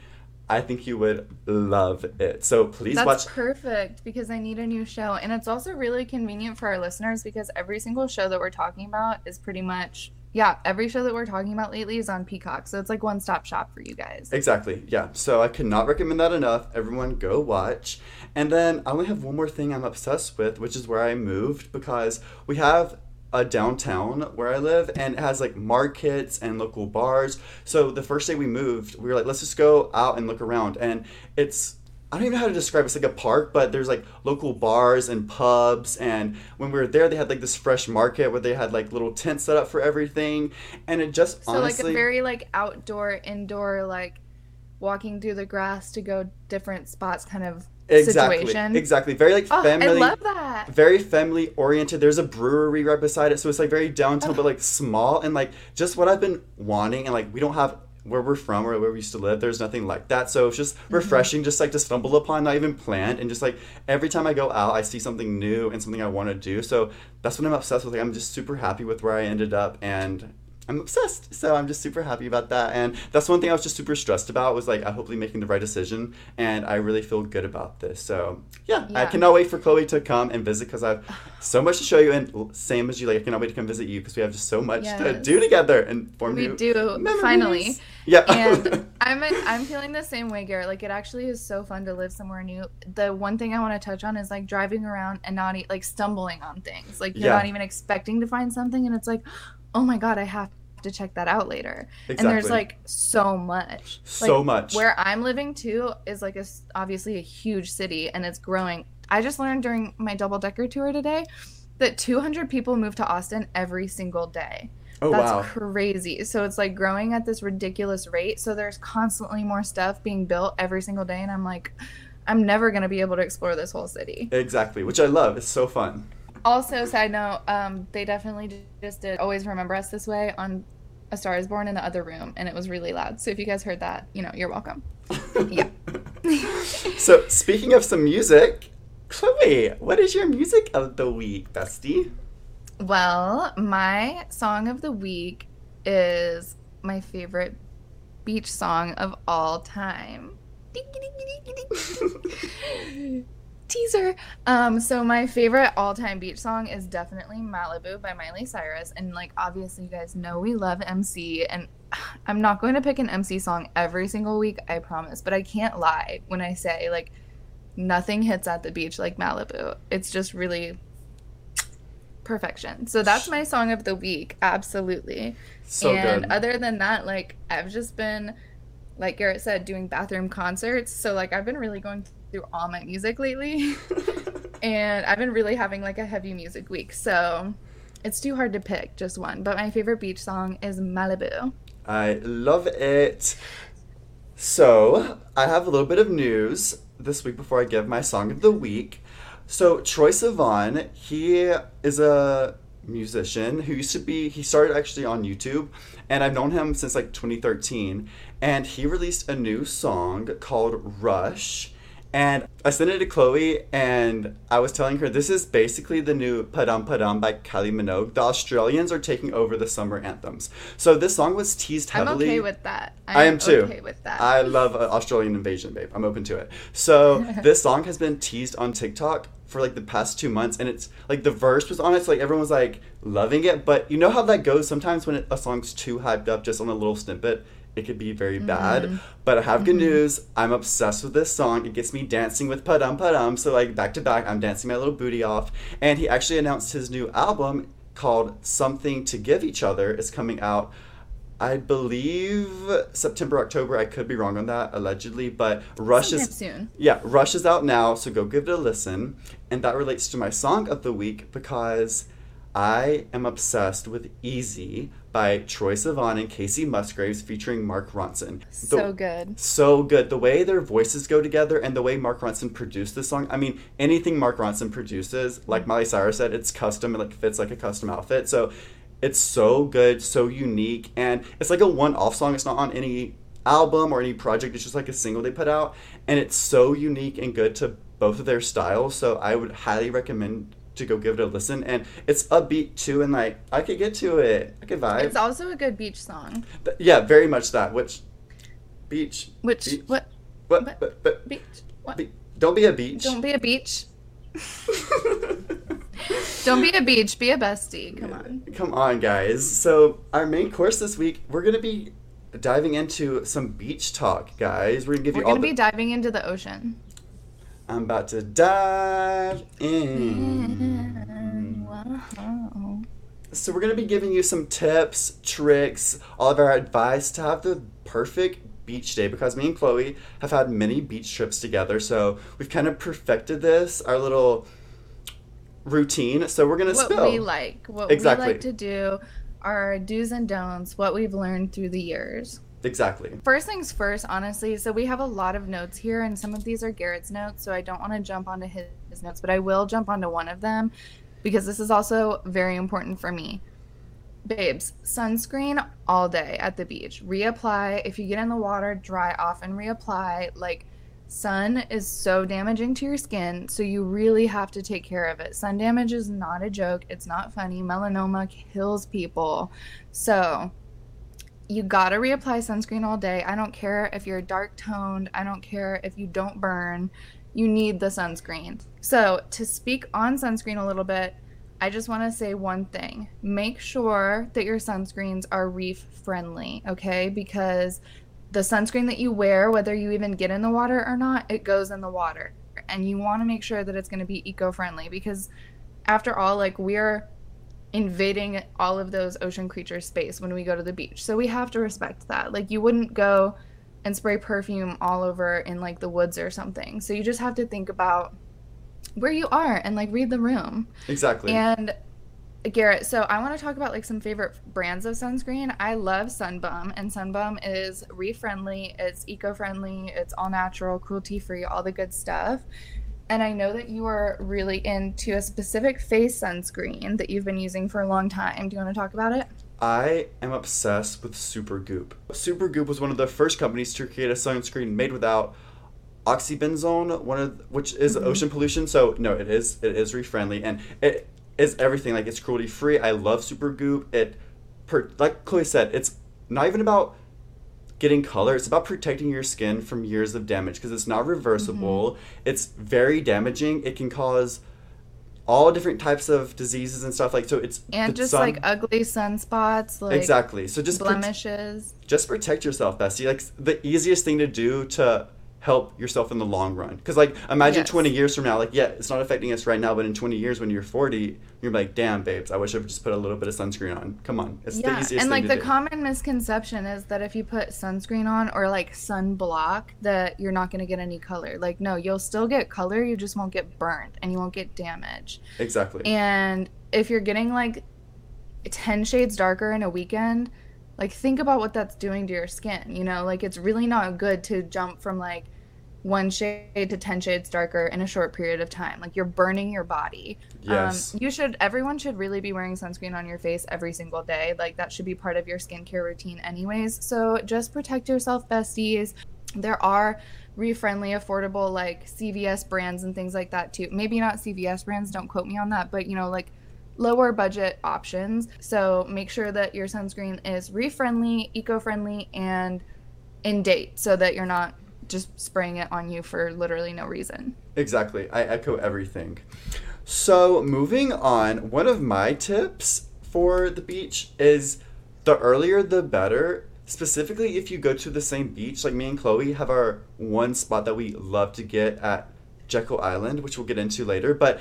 A: i think you would love it. So please
B: That's
A: watch That's
B: perfect because I need a new show. And it's also really convenient for our listeners because every single show that we're talking about is pretty much, yeah, every show that we're talking about lately is on Peacock. So it's like one stop shop for you guys.
A: Exactly. Yeah. So I could not recommend that enough. Everyone go watch. And then I only have one more thing I'm obsessed with, which is where I moved because we have a downtown where I live and it has like markets and local bars. So the first day we moved, we were like, let's just go out and look around. And it's I don't even know how to describe it. It's like a park, but there's like local bars and pubs. And when we were there, they had like this fresh market where they had like little tents set up for everything. And it just
B: So
A: honestly,
B: like a very like outdoor, indoor, like walking through the grass to go different spots kind of
A: exactly,
B: situation.
A: exactly, very like
B: Oh,
A: family.
B: I love that.
A: very family oriented. There's a brewery right beside it, so it's like very downtown,
B: Oh.
A: but like small and like just what I've been wanting. And like we don't have where we're from or where we used to live. There's nothing like that, so it's just
B: Mm-hmm.
A: refreshing, just like to stumble upon, not even planned, and just like every time I go out, I see something new and something I want to do. So that's what I'm obsessed with. Like I'm just super happy with where I ended up and. I'm obsessed, so I'm just super happy about that, and that's one thing I was just super stressed about. Was like, I hopefully making the right decision, and I really feel good about this. So yeah, I cannot wait for Chloe to come and visit because I have so much to show you, and same as you, like I cannot wait to come visit you because we have just so much to do together and form
B: We
A: new
B: do,
A: memories.
B: finally.
A: Yeah,
B: and I'm I'm feeling the same way, Garrett. Like it actually is so fun to live somewhere new. The one thing I want to touch on is like driving around and not e- like stumbling on things. Like you're
A: Yeah.
B: not even expecting to find something, and it's like, oh my god, I have to check that out later. And there's like so much.
A: So
B: Like,
A: much.
B: Where I'm living too is like a obviously a huge city, and it's growing. I just learned during my double decker tour today that 200 people move to Austin every single day.
A: oh
B: That's
A: wow,
B: crazy. So it's like growing at this ridiculous rate. So there's constantly more stuff being built every single day. And I'm like, I'm never going to be able to explore this whole city.
A: exactly, which I love. It's so fun.
B: Also, side note, um, they definitely just did Always Remember Us This Way on A Star is Born in the other room. And it was really loud. So if you guys heard that, you know, you're welcome. Yeah.
A: so speaking of some music, Chloe, what is your music of the week, bestie?
B: Well, my song of the week is my favorite beach song of all time. Teaser. Um, so my favorite all-time beach song is definitely Malibu by Miley Cyrus, and like obviously you guys know we love MC, and I'm not going to pick an MC song every single week, I promise, but I can't lie when I say like nothing hits at the beach like Malibu. It's just really perfection. So that's my song of the week, absolutely.
A: So
B: and
A: good.
B: other than that, like I've just been, like Garrett said, doing bathroom concerts. So like I've been really going through all my music lately, and I've been really having like a heavy music week. So it's too hard to pick just one. But my favorite beach song is Malibu.
A: I love it. So, I have a little bit of news this week before I give my song of the week. So, Troye Sivan, he is a musician who used to be he started actually on YouTube and I've known him since like 2013 and he released a new song called Rush and I sent it to Chloe and I was telling her this is basically the new Padam Padam by Kylie Minogue. The Australians are taking over the summer anthems. So this song was teased heavily.
B: I'm okay with that.
A: I am too.
B: Okay with that.
A: I love uh, Australian invasion, babe. I'm open to it. So this song has been teased on TikTok for like the past two months, and it's like the verse was on it, so like everyone was like loving it. But you know how that goes. Sometimes when it, a song's too hyped up, just on a little snippet, it could be very bad. Mm-hmm. But I have good mm-hmm. news. I'm obsessed with this song. It gets me dancing with Padam Padam. So like back to back, I'm dancing my little booty off. And he actually announced his new album called Something to Give Each Other is coming out. I believe September, October. I could be wrong on that, allegedly, but Rush
B: Sometime
A: is
B: soon.
A: yeah, Rush is out now, so go give it a listen. And that relates to my song of the week because I am obsessed with Easy by Troye Sivan and Kacey Musgraves featuring Mark Ronson. The-
B: So good.
A: so good. The way their voices go together and the way Mark Ronson produced the song. I mean, anything Mark Ronson produces, like Miley Cyrus said, it's custom. It like fits like a custom outfit. So it's so good, so unique, and it's like a one-off song. It's not on any album or any project. It's just like a single they put out, and it's so unique and good to both of their styles. So I would highly recommend to go give it a listen. And it's upbeat too, and like I could get to it. I could vibe.
B: It's also a good beach song.
A: Th- yeah, very much that. Which beach?
B: Which
A: Beach.
B: what
A: What?
B: What?
A: But, but
B: beach? What?
A: be, don't be a beach.
B: Don't be a beach. Don't be a beach. Be a bestie. Come on.
A: Come on, guys. So our main course this week, we're gonna be diving into some beach talk, guys. We're gonna give
B: We're
A: you all We're
B: gonna
A: the.
B: be diving into the ocean.
A: I'm about to dive in.
B: Wow.
A: So we're gonna be giving you some tips, tricks, all of our advice to have the perfect beach day because me and Chloe have had many beach trips together. So we've kind of perfected this, our little routine. So we're gonna
B: What
A: spill.
B: we like, what
A: Exactly.
B: we like to do, our do's and don'ts, what we've learned through the years.
A: Exactly.
B: First things first, honestly. So we have a lot of notes here, and some of these are Garrett's notes. So I don't want to jump onto his, his notes, but I will jump onto one of them because this is also very important for me. Babes, sunscreen all day at the beach. Reapply. If you get in the water, dry off and reapply. Like, sun is so damaging to your skin, so you really have to take care of it. Sun damage is not a joke, it's not funny. Melanoma kills people. So, you gotta reapply sunscreen all day. I don't care if you're dark toned, I don't care if you don't burn, you need the sunscreen. So, to speak on sunscreen a little bit, I just wanna say one thing make sure that your sunscreens are reef friendly, okay? Because the sunscreen that you wear, whether you even get in the water or not, it goes in the water. And you wanna make sure that it's gonna be eco friendly because, after all, like, we're invading all of those ocean creatures' space when we go to the beach. So we have to respect that. Like you wouldn't go and spray perfume all over in like the woods or something. So you just have to think about where you are and like read the room.
A: Exactly.
B: And Garrett, so I want to talk about like some favorite brands of sunscreen. I love Sun Bum, and Sun Bum is reef friendly, it's eco friendly, it's all natural, cruelty free, all the good stuff. And I know that you are really into a specific face sunscreen that you've been using for a long time. Do you want to talk about it?
A: I am obsessed with Supergoop. Supergoop was one of the first companies to create a sunscreen made without oxybenzone, one of which is
B: Mm-hmm.
A: ocean pollution. So no, it is it is reef friendly and it is everything. Like it's cruelty free. I love Supergoop. It, per, like Chloe said, it's not even about getting color. It's about protecting your skin from years of damage because it's not reversible.
B: Mm-hmm.
A: It's very damaging. It can cause all different types of diseases and stuff like so. It's
B: And just
A: sun-
B: like ugly sunspots, like
A: exactly. So just
B: blemishes.
A: just protect yourself, Bestie. Like the easiest thing to do to help yourself in the long run. Because like imagine
B: Yes.
A: 20 years from now, like yeah, it's not affecting us right now, but in 20 years when you're 40, you're like, damn, babes, I wish I would just put a little bit of sunscreen on. Come on, it's the
B: yeah,
A: easiest
B: and like the
A: do.
B: common misconception is that if you put sunscreen on or like sunblock, that you're not going to get any color. Like, no, you'll still get color, you just won't get burned and you won't get damage.
A: exactly.
B: And if you're getting like 10 shades darker in a weekend, like think about what that's doing to your skin. You know, like it's really not good to jump from like one shade to 10 shades darker in a short period of time. Like you're burning your body.
A: Yes.
B: Um, you should, everyone should really be wearing sunscreen on your face every single day. Like that should be part of your skincare routine, anyways. So just protect yourself, besties. There are re friendly, affordable, like CVS brands and things like that too. Maybe not CVS brands, don't quote me on that, but you know, like lower budget options. So make sure that your sunscreen is re friendly, eco friendly, and in date so that you're not just spraying it on you for literally no reason.
A: Exactly. I echo everything. So, moving on, one of my tips for the beach is the earlier the better. Specifically, if you go to the same beach, like me and Chloe have our one spot that we love to get at Jekyll Island, which we'll get into later. But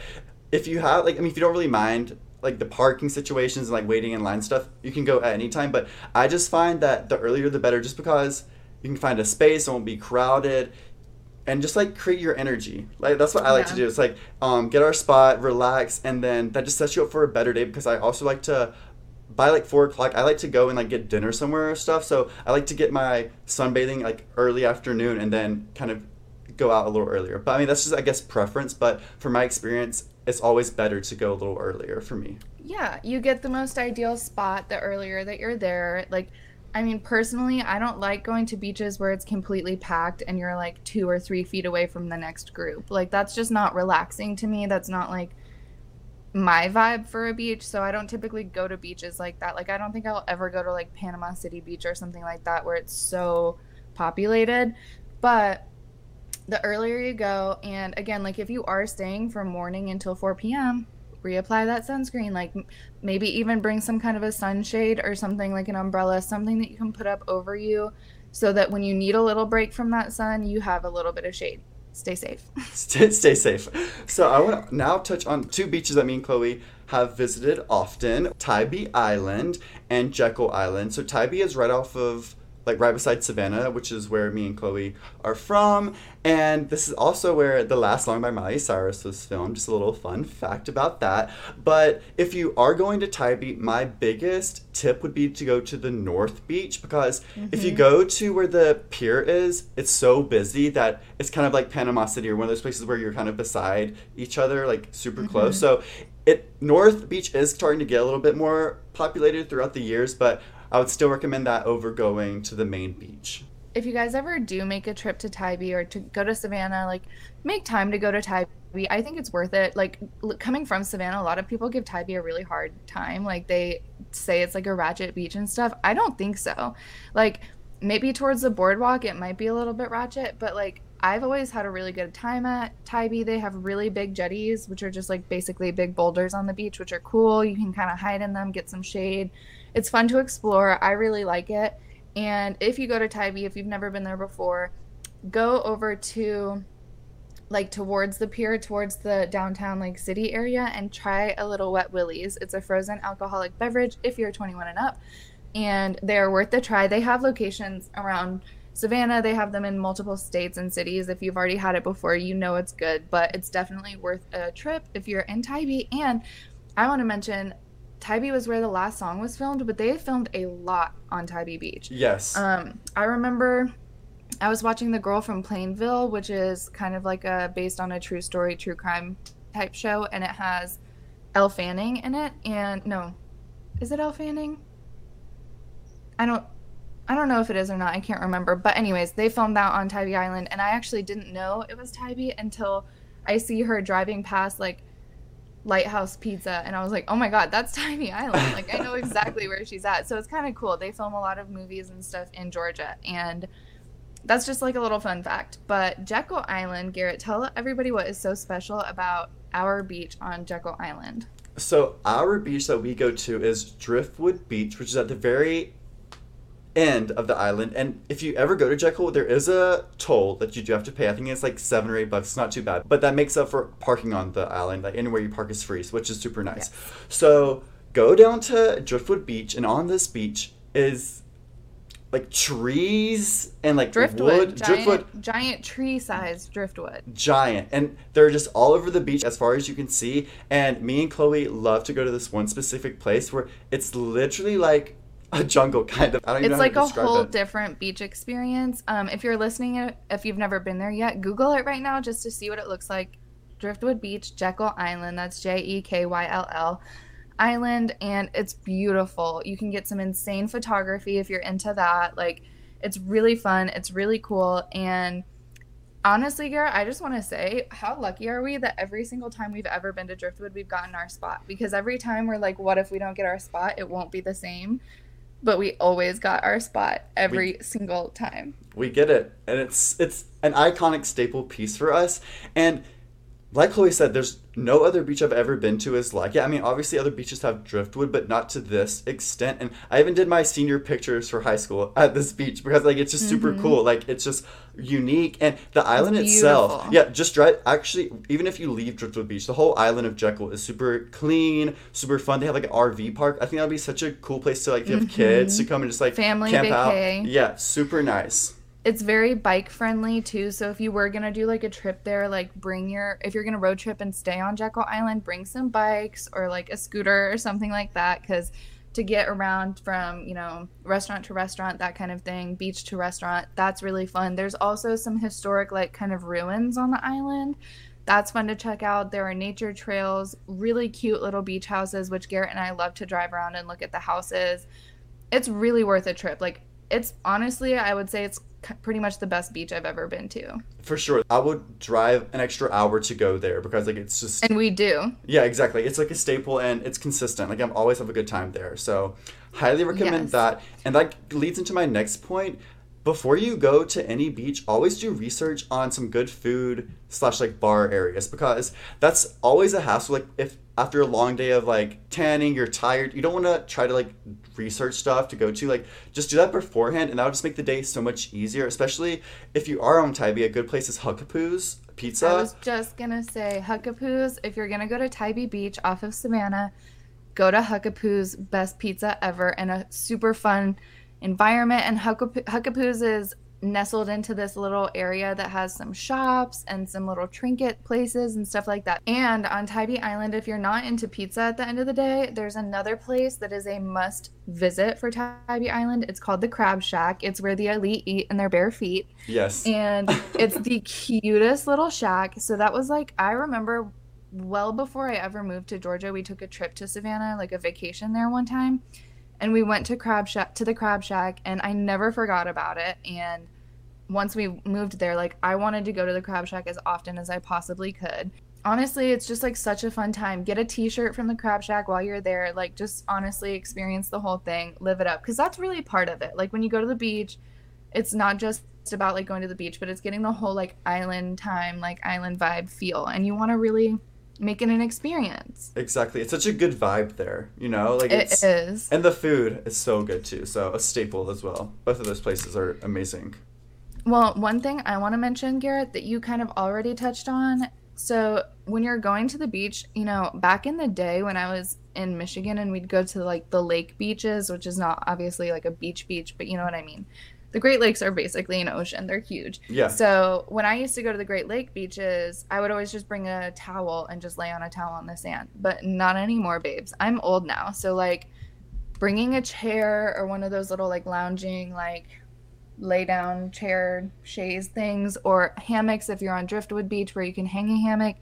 A: if you have, like, I mean, if you don't really mind like the parking situations and like waiting in line stuff, you can go at any time. But I just find that the earlier the better, just because you can find a space, it won't be crowded, and just like create your energy. Like that's what I like to do. It's like um, get our spot, relax, and then that just sets you up for a better day. Because I also like to. By like four o'clock, I like to go and like get dinner somewhere or stuff. So I like to get my sunbathing like early afternoon and then kind of go out a little earlier. But I mean that's just I guess preference. But for my experience, it's always better to go a little earlier for me.
B: Yeah, you get the most ideal spot the earlier that you're there. Like, I mean, personally, I don't like going to beaches where it's completely packed and you're like two or three feet away from the next group. Like, that's just not relaxing to me. That's not like my vibe for a beach. So I don't typically go to beaches like that. Like, I don't think I'll ever go to like Panama City Beach or something like that where it's so populated. But the earlier you go, and again, like if you are staying from morning until 4 p.m., reapply that sunscreen. Like maybe even bring some kind of a sunshade or something like an umbrella, something that you can put up over you so that when you need a little break from that sun, you have a little bit of shade. Stay safe.
A: stay, stay safe. So I want to now touch on two beaches that me and Chloe have visited often: Tybee Island and Jekyll Island. So Tybee is right off of like right beside Savannah, which is where me and Chloe are from, and this is also where The Last Song by Miley Cyrus was filmed. Just a little fun fact about that. But if you are going to Tybee, my biggest tip would be to go to the North Beach because if you mm-hmm. go to where the pier is, it's so busy that it's kind of like Panama City or one of those places where you're kind of beside each other, like super mm-hmm. close. So it North Beach is starting to get a little bit more populated throughout the years, but I would still recommend that over going to the main beach.
B: if you guys ever do make a trip to Tybee or to go to Savannah, like make time to go to Tybee. I think it's worth it. Like coming from Savannah, a lot of people give Tybee a really hard time. Like they say it's like a ratchet beach and stuff. I don't think so. Like maybe towards the boardwalk, it might be a little bit ratchet, but like I've always had a really good time at Tybee. They have really big jetties, which are just like basically big boulders on the beach, which are cool. You can kind of hide in them, get some shade. It's fun to explore. I really like it. And if you go to Tybee, if you've never been there before, go over to like towards the pier, towards the downtown like city area and try a little Wet Willies. It's a frozen alcoholic beverage if you're 21 and up. And they are worth the try. They have locations around Savannah. They have them in multiple states and cities. If you've already had it before, you know it's good, but it's definitely worth a trip if you're in Tybee. And I want to mention Tybee was where the last song was filmed, but they filmed a lot on Tybee Beach.
A: Yes.
B: Um, I remember I was watching The Girl from Plainville, which is kind of like a based on a true story, true crime type show, and it has Elle Fanning in it. And no, is it Elle Fanning? I don't. I don't know if it is or not. I can't remember. But anyways, they filmed that on Tybee Island, and I actually didn't know it was Tybee until I see her driving past like Lighthouse Pizza, and I was like, oh my god, that's Tybee Island. Like I know exactly where she's at. So it's kind of cool. They film a lot of movies and stuff in Georgia, and that's just like a little fun fact. But Jekyll Island, Garrett, tell everybody what is so special about our beach on Jekyll Island.
A: So our beach that we go to is Driftwood Beach, which is at the very end of the island. And if you ever go to Jekyll, there is a toll that you do have to pay. I think it's like seven or eight bucks. It's not too bad, but that makes up for parking on the island. Like anywhere you park is free, which is super nice. So go down to Driftwood Beach, and on this beach is like trees and like
B: Driftwood,
A: wood,
B: giant,
A: driftwood
B: giant tree-sized driftwood.
A: giant and they're just all over the beach as far as you can see and me and chloe love to go to this one specific place where it's literally like a jungle kind of. I don't even
B: It's like a whole
A: it.
B: different beach experience. Um, if you're listening, if you've never been there yet, Google it right now just to see what it looks like. Driftwood Beach, Jekyll Island. That's J E K Y L L Island, and it's beautiful. You can get some insane photography if you're into that. Like, it's really fun. It's really cool, and honestly, Garrett, I just want to say, how lucky are we that every single time we've ever been to Driftwood, we've gotten our spot? Because every time we're like, what if we don't get our spot? It won't be the same. But we always got our spot every single time.
A: We get it, and it's it's an iconic staple piece for us. And like Chloe said, there's no other beach I've ever been to is like it. I mean, obviously other beaches have driftwood, but not to this extent. And I even did my senior pictures for high school at this beach because like it's just super mm-hmm. cool. Like it's just unique, and the island itself,
B: beautiful.
A: yeah, just drive. Actually, even if you leave Driftwood Beach, the whole island of Jekyll is super clean, super fun. They have like an RV park. I think that'd be such a cool place to like if you have kids mm-hmm. to come and just like
B: Family
A: camp
B: vacay.
A: out. Yeah, super nice.
B: It's very bike friendly too. So if you were gonna do like a trip there, like bring your if you're gonna road trip and stay on Jekyll Island, bring some bikes or like a scooter or something like that. Because to get around from you know restaurant to restaurant, that kind of thing, beach to restaurant, that's really fun. There's also some historic like kind of ruins on the island. That's fun to check out. There are nature trails, really cute little beach houses, which Garrett and I love to drive around and look at the houses. It's really worth a trip. Like it's honestly, I would say it's pretty much the best beach I've ever been to.
A: For sure. I would drive an extra hour to go there because like it's just
B: And we do.
A: Yeah, exactly. It's like a staple and it's consistent. Like I'm always have a good time there. So highly recommend
B: Yes.
A: that. And that leads into my next point. Before you go to any beach, always do research on some good food slash like bar areas because that's always a hassle. Like if after a long day of like tanning, you're tired, you don't want to try to like research stuff to go to. Like just do that beforehand, and that'll just make the day so much easier. Especially if you are on Tybee, a good place is Huckapoo's Pizza.
B: I was just gonna say Huckapoo's. If you're gonna go to Tybee Beach off of Savannah, go to Huckapoo's. Best pizza ever and a super fun environment. And Huckap- Huckapoo's is nestled into this little area that has some shops and some little trinket places and stuff like that. And on Tybee Island, if you're not into pizza at the end of the day, there's another place that is a must visit for Tybee Island. It's called the Crab Shack. It's where the elite eat in their bare feet
A: yes.
B: and it's the cutest little shack. So that was like I remember well before I ever moved to Georgia, we took a trip to Savannah, like a vacation there one time, and we went to Crab Shack to the Crab Shack, and I never forgot about it. And once we moved there, like I wanted to go to the Crab Shack as often as I possibly could. Honestly, it's just like such a fun time. Get a t-shirt from the Crab Shack while you're there. Like just honestly experience the whole thing, live it up cuz that's really part of it. Like when you go to the beach, it's not just about like going to the beach, but it's getting the whole like island time, like island vibe feel. And you want to really make it an experience.
A: Exactly. It's such a good vibe there, you know? Like
B: It is.
A: and the food is so good too. So a staple as well. Both of those places are amazing.
B: Well, one thing I want to mention, Garrett, that you kind of already touched on. So, when you're going to the beach, you know, back in the day when I was in Michigan and we'd go to like the lake beaches, which is not obviously like a beach beach, but you know what I mean. The Great Lakes are basically an ocean. They're huge.
A: Yeah.
B: So, when I used to go to the Great Lake beaches, I would always just bring a towel and just lay on a towel on the sand. But not anymore, babes. I'm old now. So, like, bringing a chair or one of those little like lounging like lay down chair chaise things or hammocks if you're on driftwood beach where you can hang a hammock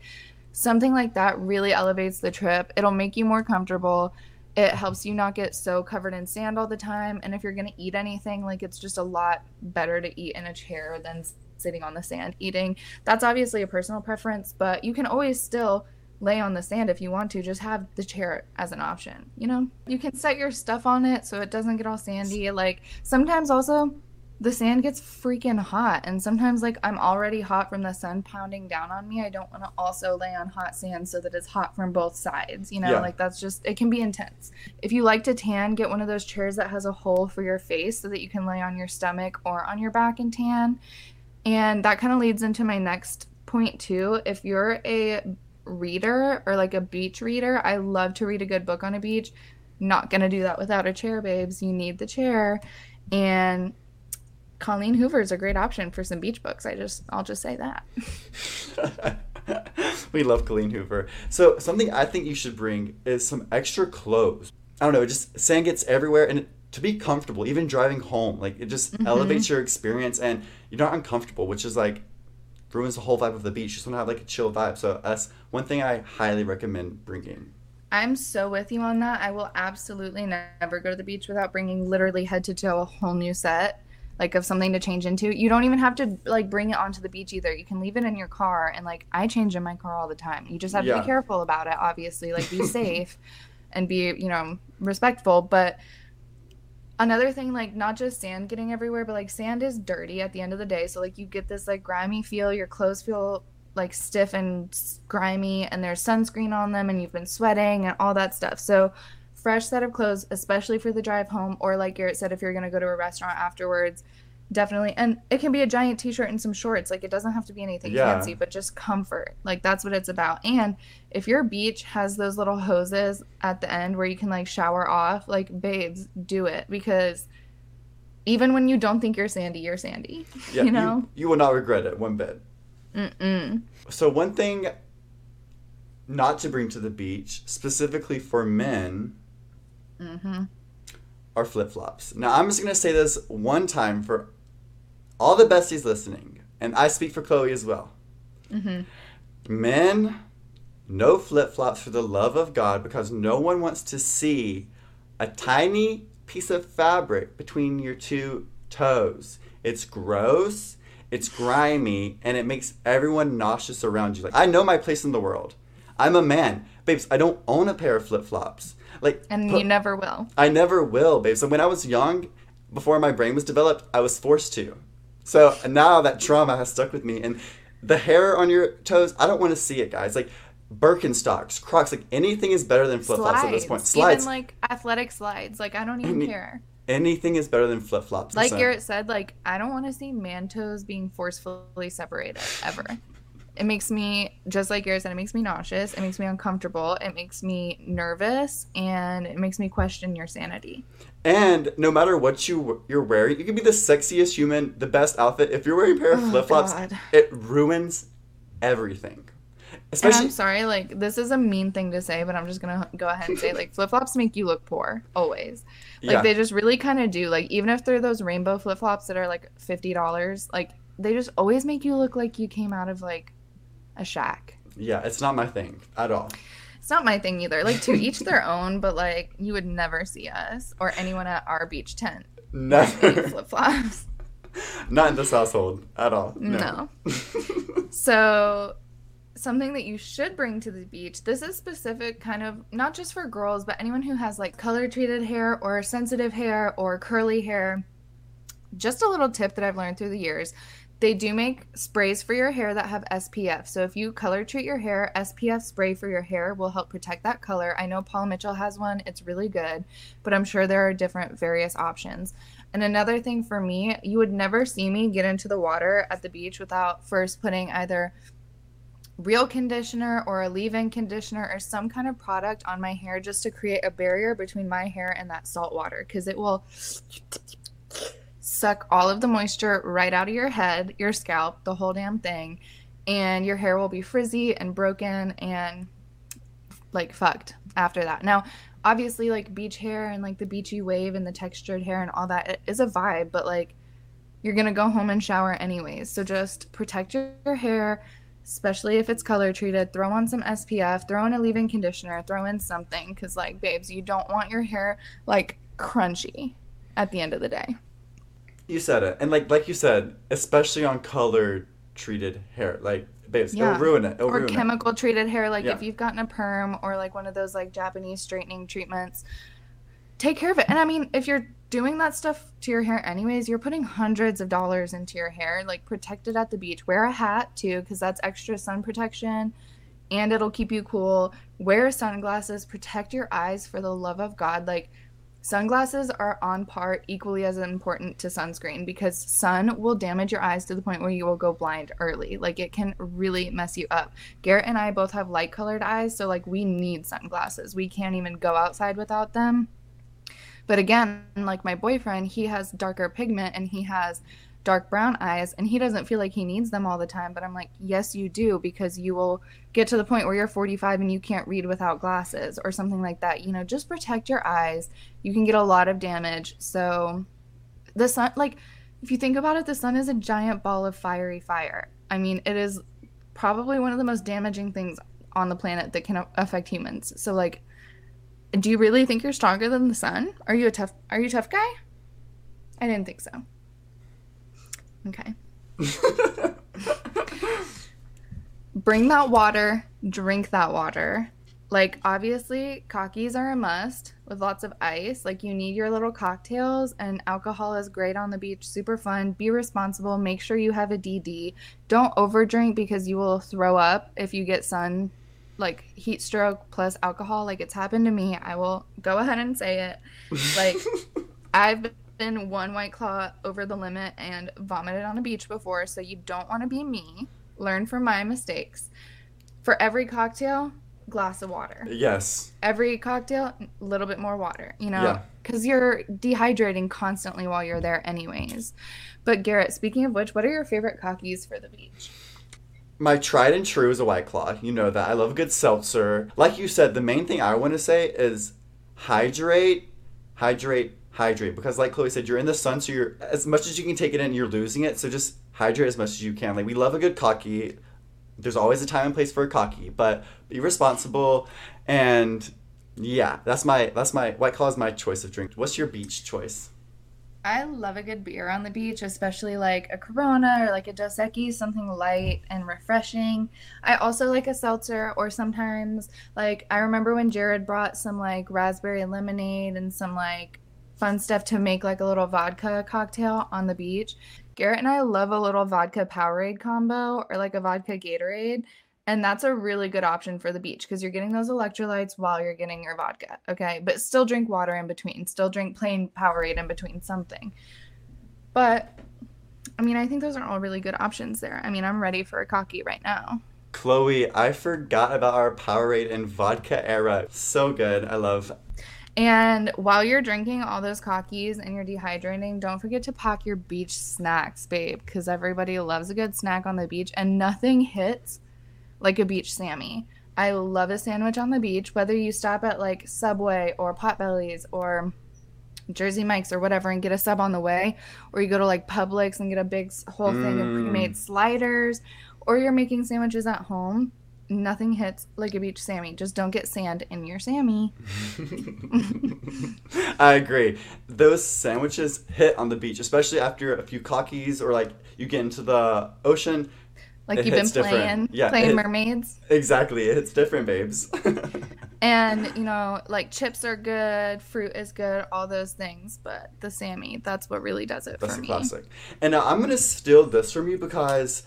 B: something like that really elevates the trip it'll make you more comfortable it helps you not get so covered in sand all the time. And if you're going to eat anything like it's just a lot better to eat in a chair than sitting on the sand eating. That's obviously a personal preference but you can always still lay on the sand if you want to. Just have the chair as an option you know? You can set your stuff on it so it doesn't get all sandy. Like sometimes also the sand gets freaking hot and sometimes like i'm already hot from the sun pounding down on me. I don't want to also lay on hot sand so that it's hot from both sides you know?
A: Yeah.
B: like that's just it can be intense. If you like to tan get one of those chairs that has a hole for your face so that you can lay on your stomach or on your back and tan. And that kind of leads into my next point too. If you're a reader or like a beach reader i love to read a good book on a beach. Not gonna do that without a chair babes. You need the chair. And Colleen Hoover is a great option for some beach books. I just, I'll just say that.
A: we love Colleen Hoover. So something I think you should bring is some extra clothes. I don't know, just sand gets everywhere and to be comfortable, even driving home. Like it just
B: Mhm.
A: elevates your experience and you're not uncomfortable, which is like ruins the whole vibe of the beach. You just want to have like a chill vibe. So that's one thing I highly recommend bringing.
B: I'm so with you on that. I will absolutely never go to the beach without bringing literally head to toe a whole new set, like of something to change into. You don't even have to like bring it onto the beach either. You can leave it in your car, and like I change in my car all the time. You just have to be careful about it, obviously. Like be safe and be you know respectful. But another thing, like not just sand getting everywhere, but like sand is dirty at the end of the day. So like you get this like grimy feel. Your clothes feel like stiff and grimy and there's sunscreen on them and you've been sweating and all that stuff. So fresh set of clothes, especially for the drive home or like Garrett said if you're going to go to a restaurant afterwards, definitely. And it can be a giant t-shirt and some shorts. Like it doesn't have to be anything
A: Yeah.
B: fancy, but just comfort. Like that's what it's about. And if your beach has those little hoses at the end where you can like shower off, like babes, do it because even when you don't think you're sandy, you're sandy.
A: Yeah,
B: you know?
A: you will not regret it one bit.
B: Mm-mm.
A: So one thing not to bring to the beach, specifically for men,
B: Mm-hmm.
A: are flip flops. Now I'm just gonna say this one time for all the besties listening, and I speak for Chloe as well.
B: Mm-hmm.
A: Men, no flip flops for the love of God because no one wants to see a tiny piece of fabric between your two toes. It's gross, it's grimy, and it makes everyone nauseous around you. Like, I know my place in the world. I'm a man. Babes, I don't own a pair of flip flops. Like,
B: And you never will.
A: I never will, babe. So when I was young, before my brain was developed, I was forced to. So now that trauma has stuck with me, and the hair on your toes, I don't want to see it, guys. Like Birkenstocks, Crocs, like anything is better than flip flops at this point. Slides,
B: Even like athletic slides. Like I don't even
A: Any-
B: care.
A: anything is better than flip flops.
B: Like Garrett said, like I don't want to see man toes being forcefully separated ever. It makes me just like Garrett said, it makes me nauseous, it makes me uncomfortable, it makes me nervous, and it makes me question your sanity.
A: And no matter what you you're wearing, you can be the sexiest human, the best outfit. If you're wearing a pair of
B: Oh,
A: flip flops, it ruins everything.
B: And I'm sorry, like this is a mean thing to say, but I'm just gonna go ahead and say like flip flops make you look poor always. Like
A: yeah.
B: they just really kind of do. Like even if they're those rainbow flip flops that are like fifty dollars, like they just always make you look like you came out of like a shack.
A: yeah, it's not my thing at all.
B: It's not my thing either. Like to each their own, but like you would never see us or anyone at our beach tent
A: Never.
B: flip flops.
A: Not in this household at all.
B: No. So, something that you should bring to the beach, this is specific kind of not just for girls, but anyone who has like color treated hair or sensitive hair or curly hair. Just a little tip that I've learned through the years. They do make sprays for your hair that have SPF. So if you color treat your hair, SPF spray for your hair will help protect that color. I know Paul Mitchell has one. It's really good, but I'm sure there are different various options. And another thing for me, you would never see me get into the water at the beach without first putting either real conditioner or a leave-in conditioner or some kind of product on my hair just to create a barrier between my hair and that salt water because it will suck all of the moisture right out of your head, your scalp, the whole damn thing, and your hair will be frizzy and broken and like fucked after that. Now, obviously like beach hair and like the beachy wave and the textured hair and all that is a vibe, but like you're to go home and shower anyways. So just protect your, hair, especially if it's color treated. Throw on some SPF, throw in a leave-in conditioner, throw in something cuz like babes, you don't want your hair like crunchy at the end of the day.
A: You said it, and like like you said, especially on color treated hair, like babes,
B: Yeah.
A: it'll ruin it. It'll
B: or
A: ruin
B: chemical treated hair like
A: Yeah.
B: if you've gotten a perm or like one of those like japanese straightening treatments take care of it and i mean if you're doing that stuff to your hair anyways you're putting hundreds of dollars into your hair like protect it at the beach wear a hat too because that's extra sun protection and it'll keep you cool wear sunglasses protect your eyes for the love of god like Sunglasses are on par equally as important to sunscreen because sun will damage your eyes to the point where you will go blind early. Like it can really mess you up. Garrett and I both have light colored eyes, so like we need sunglasses. We can't even go outside without them. But again, like my boyfriend, he has darker pigment and he has dark brown eyes and he doesn't feel like he needs them all the time but i'm like yes you do because you will get to the point where you're 45 and you can't read without glasses or something like that. You know just protect your eyes. You can get a lot of damage. So the sun like if you think about it the sun is a giant ball of fiery fire. I mean it is probably one of the most damaging things on the planet that can affect humans. So like do you really think you're stronger than the sun? Are you a tough are you a tough guy? I didn't think so Okay. Bring that water, drink that water. Like, obviously, cockies are a must with lots of ice. Like, you need your little cocktails, and alcohol is great on the beach, super fun. Be responsible. Make sure you have a DD. Don't overdrink because you will throw up if you get sun, like heat stroke plus alcohol. Like, it's happened to me. I will go ahead and say it. Like, I've been one white claw over the limit and vomited on a beach before, so you don't want to be me. Learn from my mistakes. For every cocktail, glass of water.
A: Yes.
B: Every cocktail, a little bit more water, you know? Because yeah. you're dehydrating constantly while you're there, anyways. But Garrett, speaking of which, what are your favorite cockies for the beach?
A: My tried and true is a White Claw. You know that. I love a good seltzer. Like you said, the main thing I want to say is hydrate, hydrate, hydrate because like chloe said you're in the sun so you're as much as you can take it in you're losing it so just hydrate as much as you can. Like we love a good cocky. There's always a time and place for a cocky but be responsible and yeah that's my that's my white claw is my choice of drink. What's your beach choice?
B: I love a good beer on the beach, especially like a Corona or like a Dos Equis, something light and refreshing. I also like a seltzer, or sometimes like I remember when Jared brought some like raspberry lemonade and some like fun stuff to make like a little vodka cocktail on the beach. Garrett and I love a little vodka Powerade combo or like a vodka Gatorade. And that's a really good option for the beach because you're getting those electrolytes while you're getting your vodka. Okay. But still drink water in between, still drink plain Powerade in between something. But I mean, I think those are all really good options there. I mean, I'm ready for a cocky right now.
A: Chloe, I forgot about our Powerade and vodka era. So good. I love
B: and while you're drinking all those cockies and you're dehydrating, don't forget to pack your beach snacks, babe, because everybody loves a good snack on the beach and nothing hits like a beach Sammy. I love a sandwich on the beach, whether you stop at like Subway or Potbelly's or Jersey Mike's or whatever and get a sub on the way, or you go to like Publix and get a big whole thing mm. of pre made sliders, or you're making sandwiches at home nothing hits like a beach Sammy. Just don't get sand in your Sammy.
A: I agree. Those sandwiches hit on the beach, especially after a few cockies or like you get into the ocean.
B: Like you've been playing, yeah, playing it, mermaids.
A: Exactly, it's different, babes.
B: and you know, like chips are good, fruit is good, all those things. But the Sammy, that's what really does it
A: that's
B: for
A: me. That's a classic. And now I'm gonna steal this from you because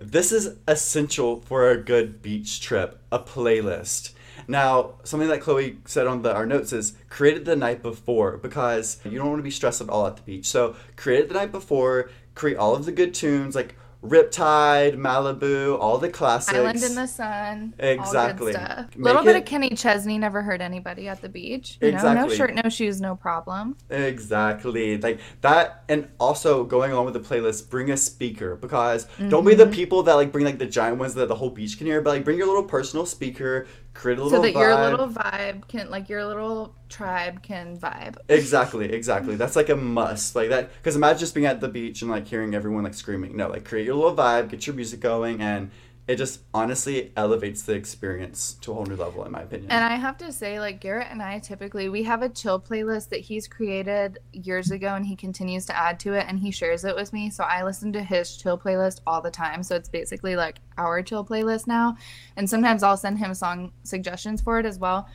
A: this is essential for a good beach trip, a playlist. Now, something that Chloe said on the, our notes is create it the night before because you don't want to be stressed at all at the beach. So create it the night before, create all of the good tunes, like Riptide, Malibu, all the classics.
B: Island in the Sun.
A: Exactly.
B: A little bit of Kenny Chesney never hurt anybody at the beach. You exactly. Know? No shirt, no shoes, no problem.
A: Exactly. Like that and also going on with the playlist, bring a speaker because mm-hmm. don't be the mm-hmm. people that like bring like the giant ones that the whole beach can hear, but like bring your little personal speaker, create a little
B: so that
A: vibe.
B: your little vibe can like your little tribe can vibe.
A: Exactly exactly. That's like a must. Like that because imagine just being at the beach and like hearing everyone like screaming. No like create your little vibe get your music going and it just honestly elevates the experience to a whole new level in my opinion.
B: And i have to say like garrett and i typically we have a chill playlist that he's created years ago and he continues to add to it and he shares it with me. So i listen to his chill playlist all the time. So it's basically like our chill playlist now. And sometimes i'll send him song suggestions for it as well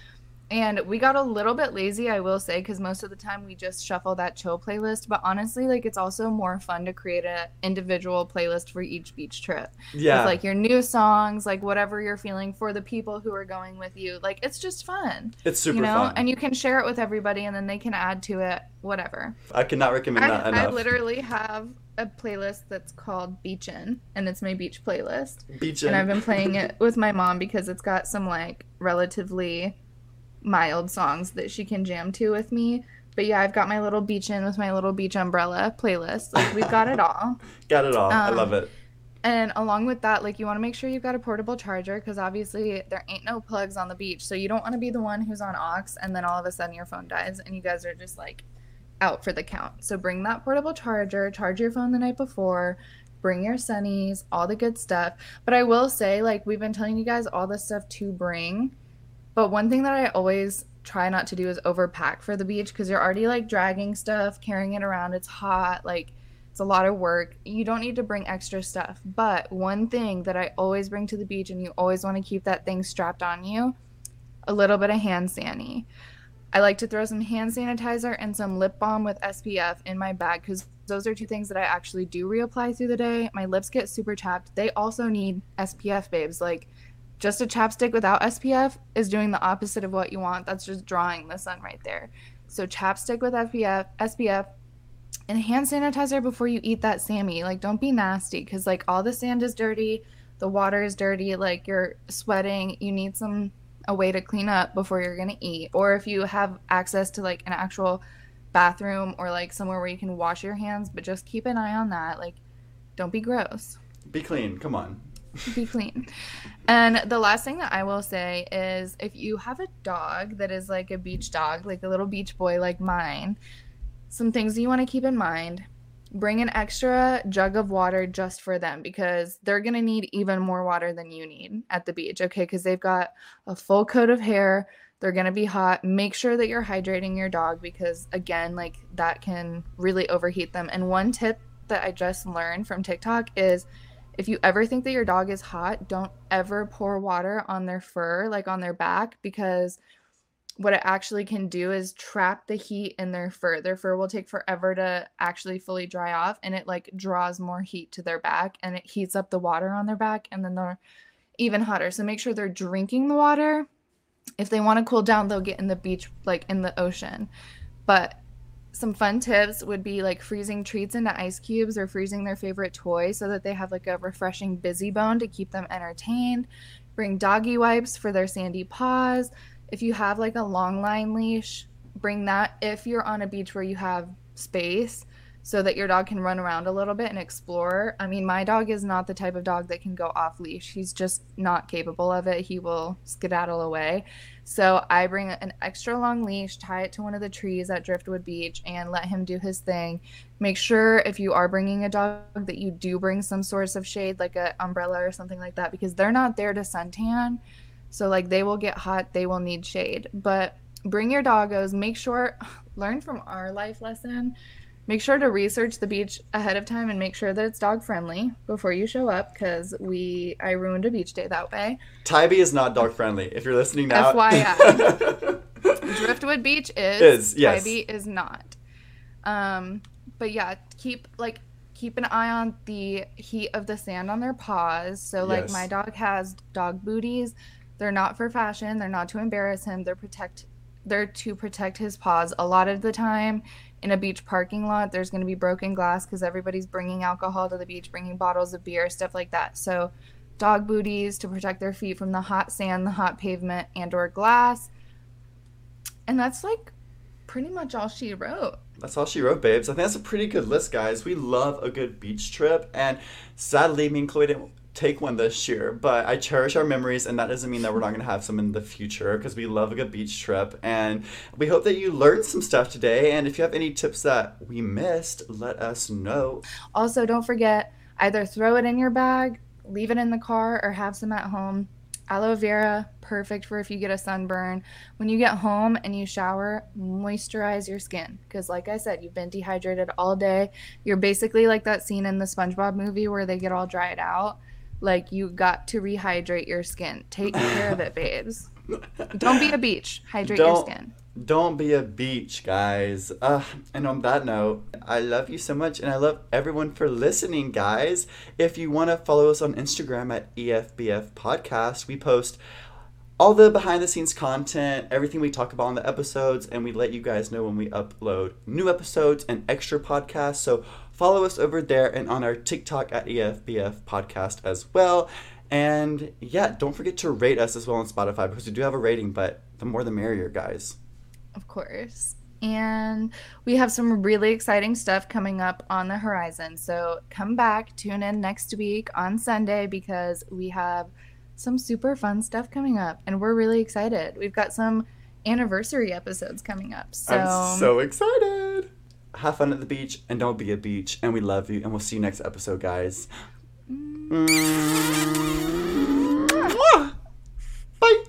B: and we got a little bit lazy, I will say, because most of the time we just shuffle that chill playlist. But honestly, like it's also more fun to create an individual playlist for each beach trip.
A: Yeah.
B: With, like your new songs, like whatever you're feeling for the people who are going with you. Like it's just fun.
A: It's super
B: you know?
A: fun.
B: And you can share it with everybody and then they can add to it, whatever.
A: I cannot recommend that
B: I,
A: enough.
B: I literally have a playlist that's called Beachin, and it's my beach playlist.
A: Beachin.
B: And I've been playing it with my mom because it's got some like relatively mild songs that she can jam to with me. but yeah, I've got my little beach in with my little beach umbrella playlist. Like we've got it all.
A: got it all. Um, I love it.
B: And along with that, like you want to make sure you've got a portable charger because obviously there ain't no plugs on the beach. So you don't want to be the one who's on aux and then all of a sudden your phone dies and you guys are just like out for the count. So bring that portable charger, charge your phone the night before, bring your sunnies, all the good stuff. But I will say, like, we've been telling you guys all this stuff to bring. But one thing that I always try not to do is overpack for the beach because you're already like dragging stuff, carrying it around. It's hot. Like, it's a lot of work. You don't need to bring extra stuff. But one thing that I always bring to the beach, and you always want to keep that thing strapped on you a little bit of hand sani. I like to throw some hand sanitizer and some lip balm with SPF in my bag because those are two things that I actually do reapply through the day. My lips get super chapped. They also need SPF, babes. Like, just a chapstick without SPF is doing the opposite of what you want. That's just drawing the sun right there. So, chapstick with SPF, SPF, and hand sanitizer before you eat that Sammy. Like, don't be nasty because, like, all the sand is dirty, the water is dirty, like, you're sweating. You need some a way to clean up before you're gonna eat. Or if you have access to like an actual bathroom or like somewhere where you can wash your hands, but just keep an eye on that. Like, don't be gross.
A: Be clean. Come on.
B: Be clean. And the last thing that I will say is if you have a dog that is like a beach dog, like a little beach boy like mine, some things you want to keep in mind. Bring an extra jug of water just for them because they're going to need even more water than you need at the beach, okay? Because they've got a full coat of hair. They're going to be hot. Make sure that you're hydrating your dog because, again, like that can really overheat them. And one tip that I just learned from TikTok is if you ever think that your dog is hot, don't ever pour water on their fur, like on their back, because what it actually can do is trap the heat in their fur. Their fur will take forever to actually fully dry off and it like draws more heat to their back and it heats up the water on their back and then they're even hotter. So make sure they're drinking the water. If they want to cool down, they'll get in the beach like in the ocean. But some fun tips would be like freezing treats into ice cubes or freezing their favorite toy so that they have like a refreshing busy bone to keep them entertained. Bring doggy wipes for their sandy paws if you have like a long line leash, bring that if you're on a beach where you have space so that your dog can run around a little bit and explore. I mean, my dog is not the type of dog that can go off leash. He's just not capable of it. He will skedaddle away. So I bring an extra long leash, tie it to one of the trees at Driftwood Beach, and let him do his thing. Make sure if you are bringing a dog that you do bring some source of shade, like an umbrella or something like that, because they're not there to suntan. So like they will get hot, they will need shade. But bring your doggos, make sure learn from our life lesson. Make sure to research the beach ahead of time and make sure that it's dog friendly before you show up because we I ruined a beach day that way.
A: Tybee is not dog friendly. If you're listening now,
B: FYI, Driftwood Beach is. Is yes. Tybee is not. Um, but yeah, keep like keep an eye on the heat of the sand on their paws. So like yes. my dog has dog booties they're not for fashion. They're not to embarrass him. They're protect. They're to protect his paws. A lot of the time, in a beach parking lot, there's going to be broken glass because everybody's bringing alcohol to the beach, bringing bottles of beer, stuff like that. So, dog booties to protect their feet from the hot sand, the hot pavement, and/or glass. And that's like pretty much all she wrote.
A: That's all she wrote, babes. I think that's a pretty good list, guys. We love a good beach trip, and sadly, me and Chloe didn't take one this year, but I cherish our memories, and that doesn't mean that we're not going to have some in the future because we love a good beach trip. And we hope that you learned some stuff today. And if you have any tips that we missed, let us know.
B: Also, don't forget either throw it in your bag, leave it in the car, or have some at home. Aloe vera, perfect for if you get a sunburn. When you get home and you shower, moisturize your skin. Because, like I said, you've been dehydrated all day. You're basically like that scene in the SpongeBob movie where they get all dried out. Like you got to rehydrate your skin. Take care of it, babes. Don't be a beach. Hydrate don't, your skin.
A: Don't be a beach, guys. Uh, and on that note, I love you so much, and I love everyone for listening, guys. If you want to follow us on Instagram at EFBF Podcast, we post all the behind the scenes content, everything we talk about on the episodes, and we let you guys know when we upload new episodes and extra podcasts. So follow us over there and on our TikTok at EFBF podcast as well. And yeah, don't forget to rate us as well on Spotify because we do have a rating, but the more the merrier, guys.
B: Of course. and we have some really exciting stuff coming up on the horizon. So come back, tune in next week on Sunday because we have some super fun stuff coming up, and we're really excited. We've got some anniversary episodes coming up. So
A: I'm so excited have fun at the beach and don't be a beach. And we love you. And we'll see you next episode, guys. Mm. Bye.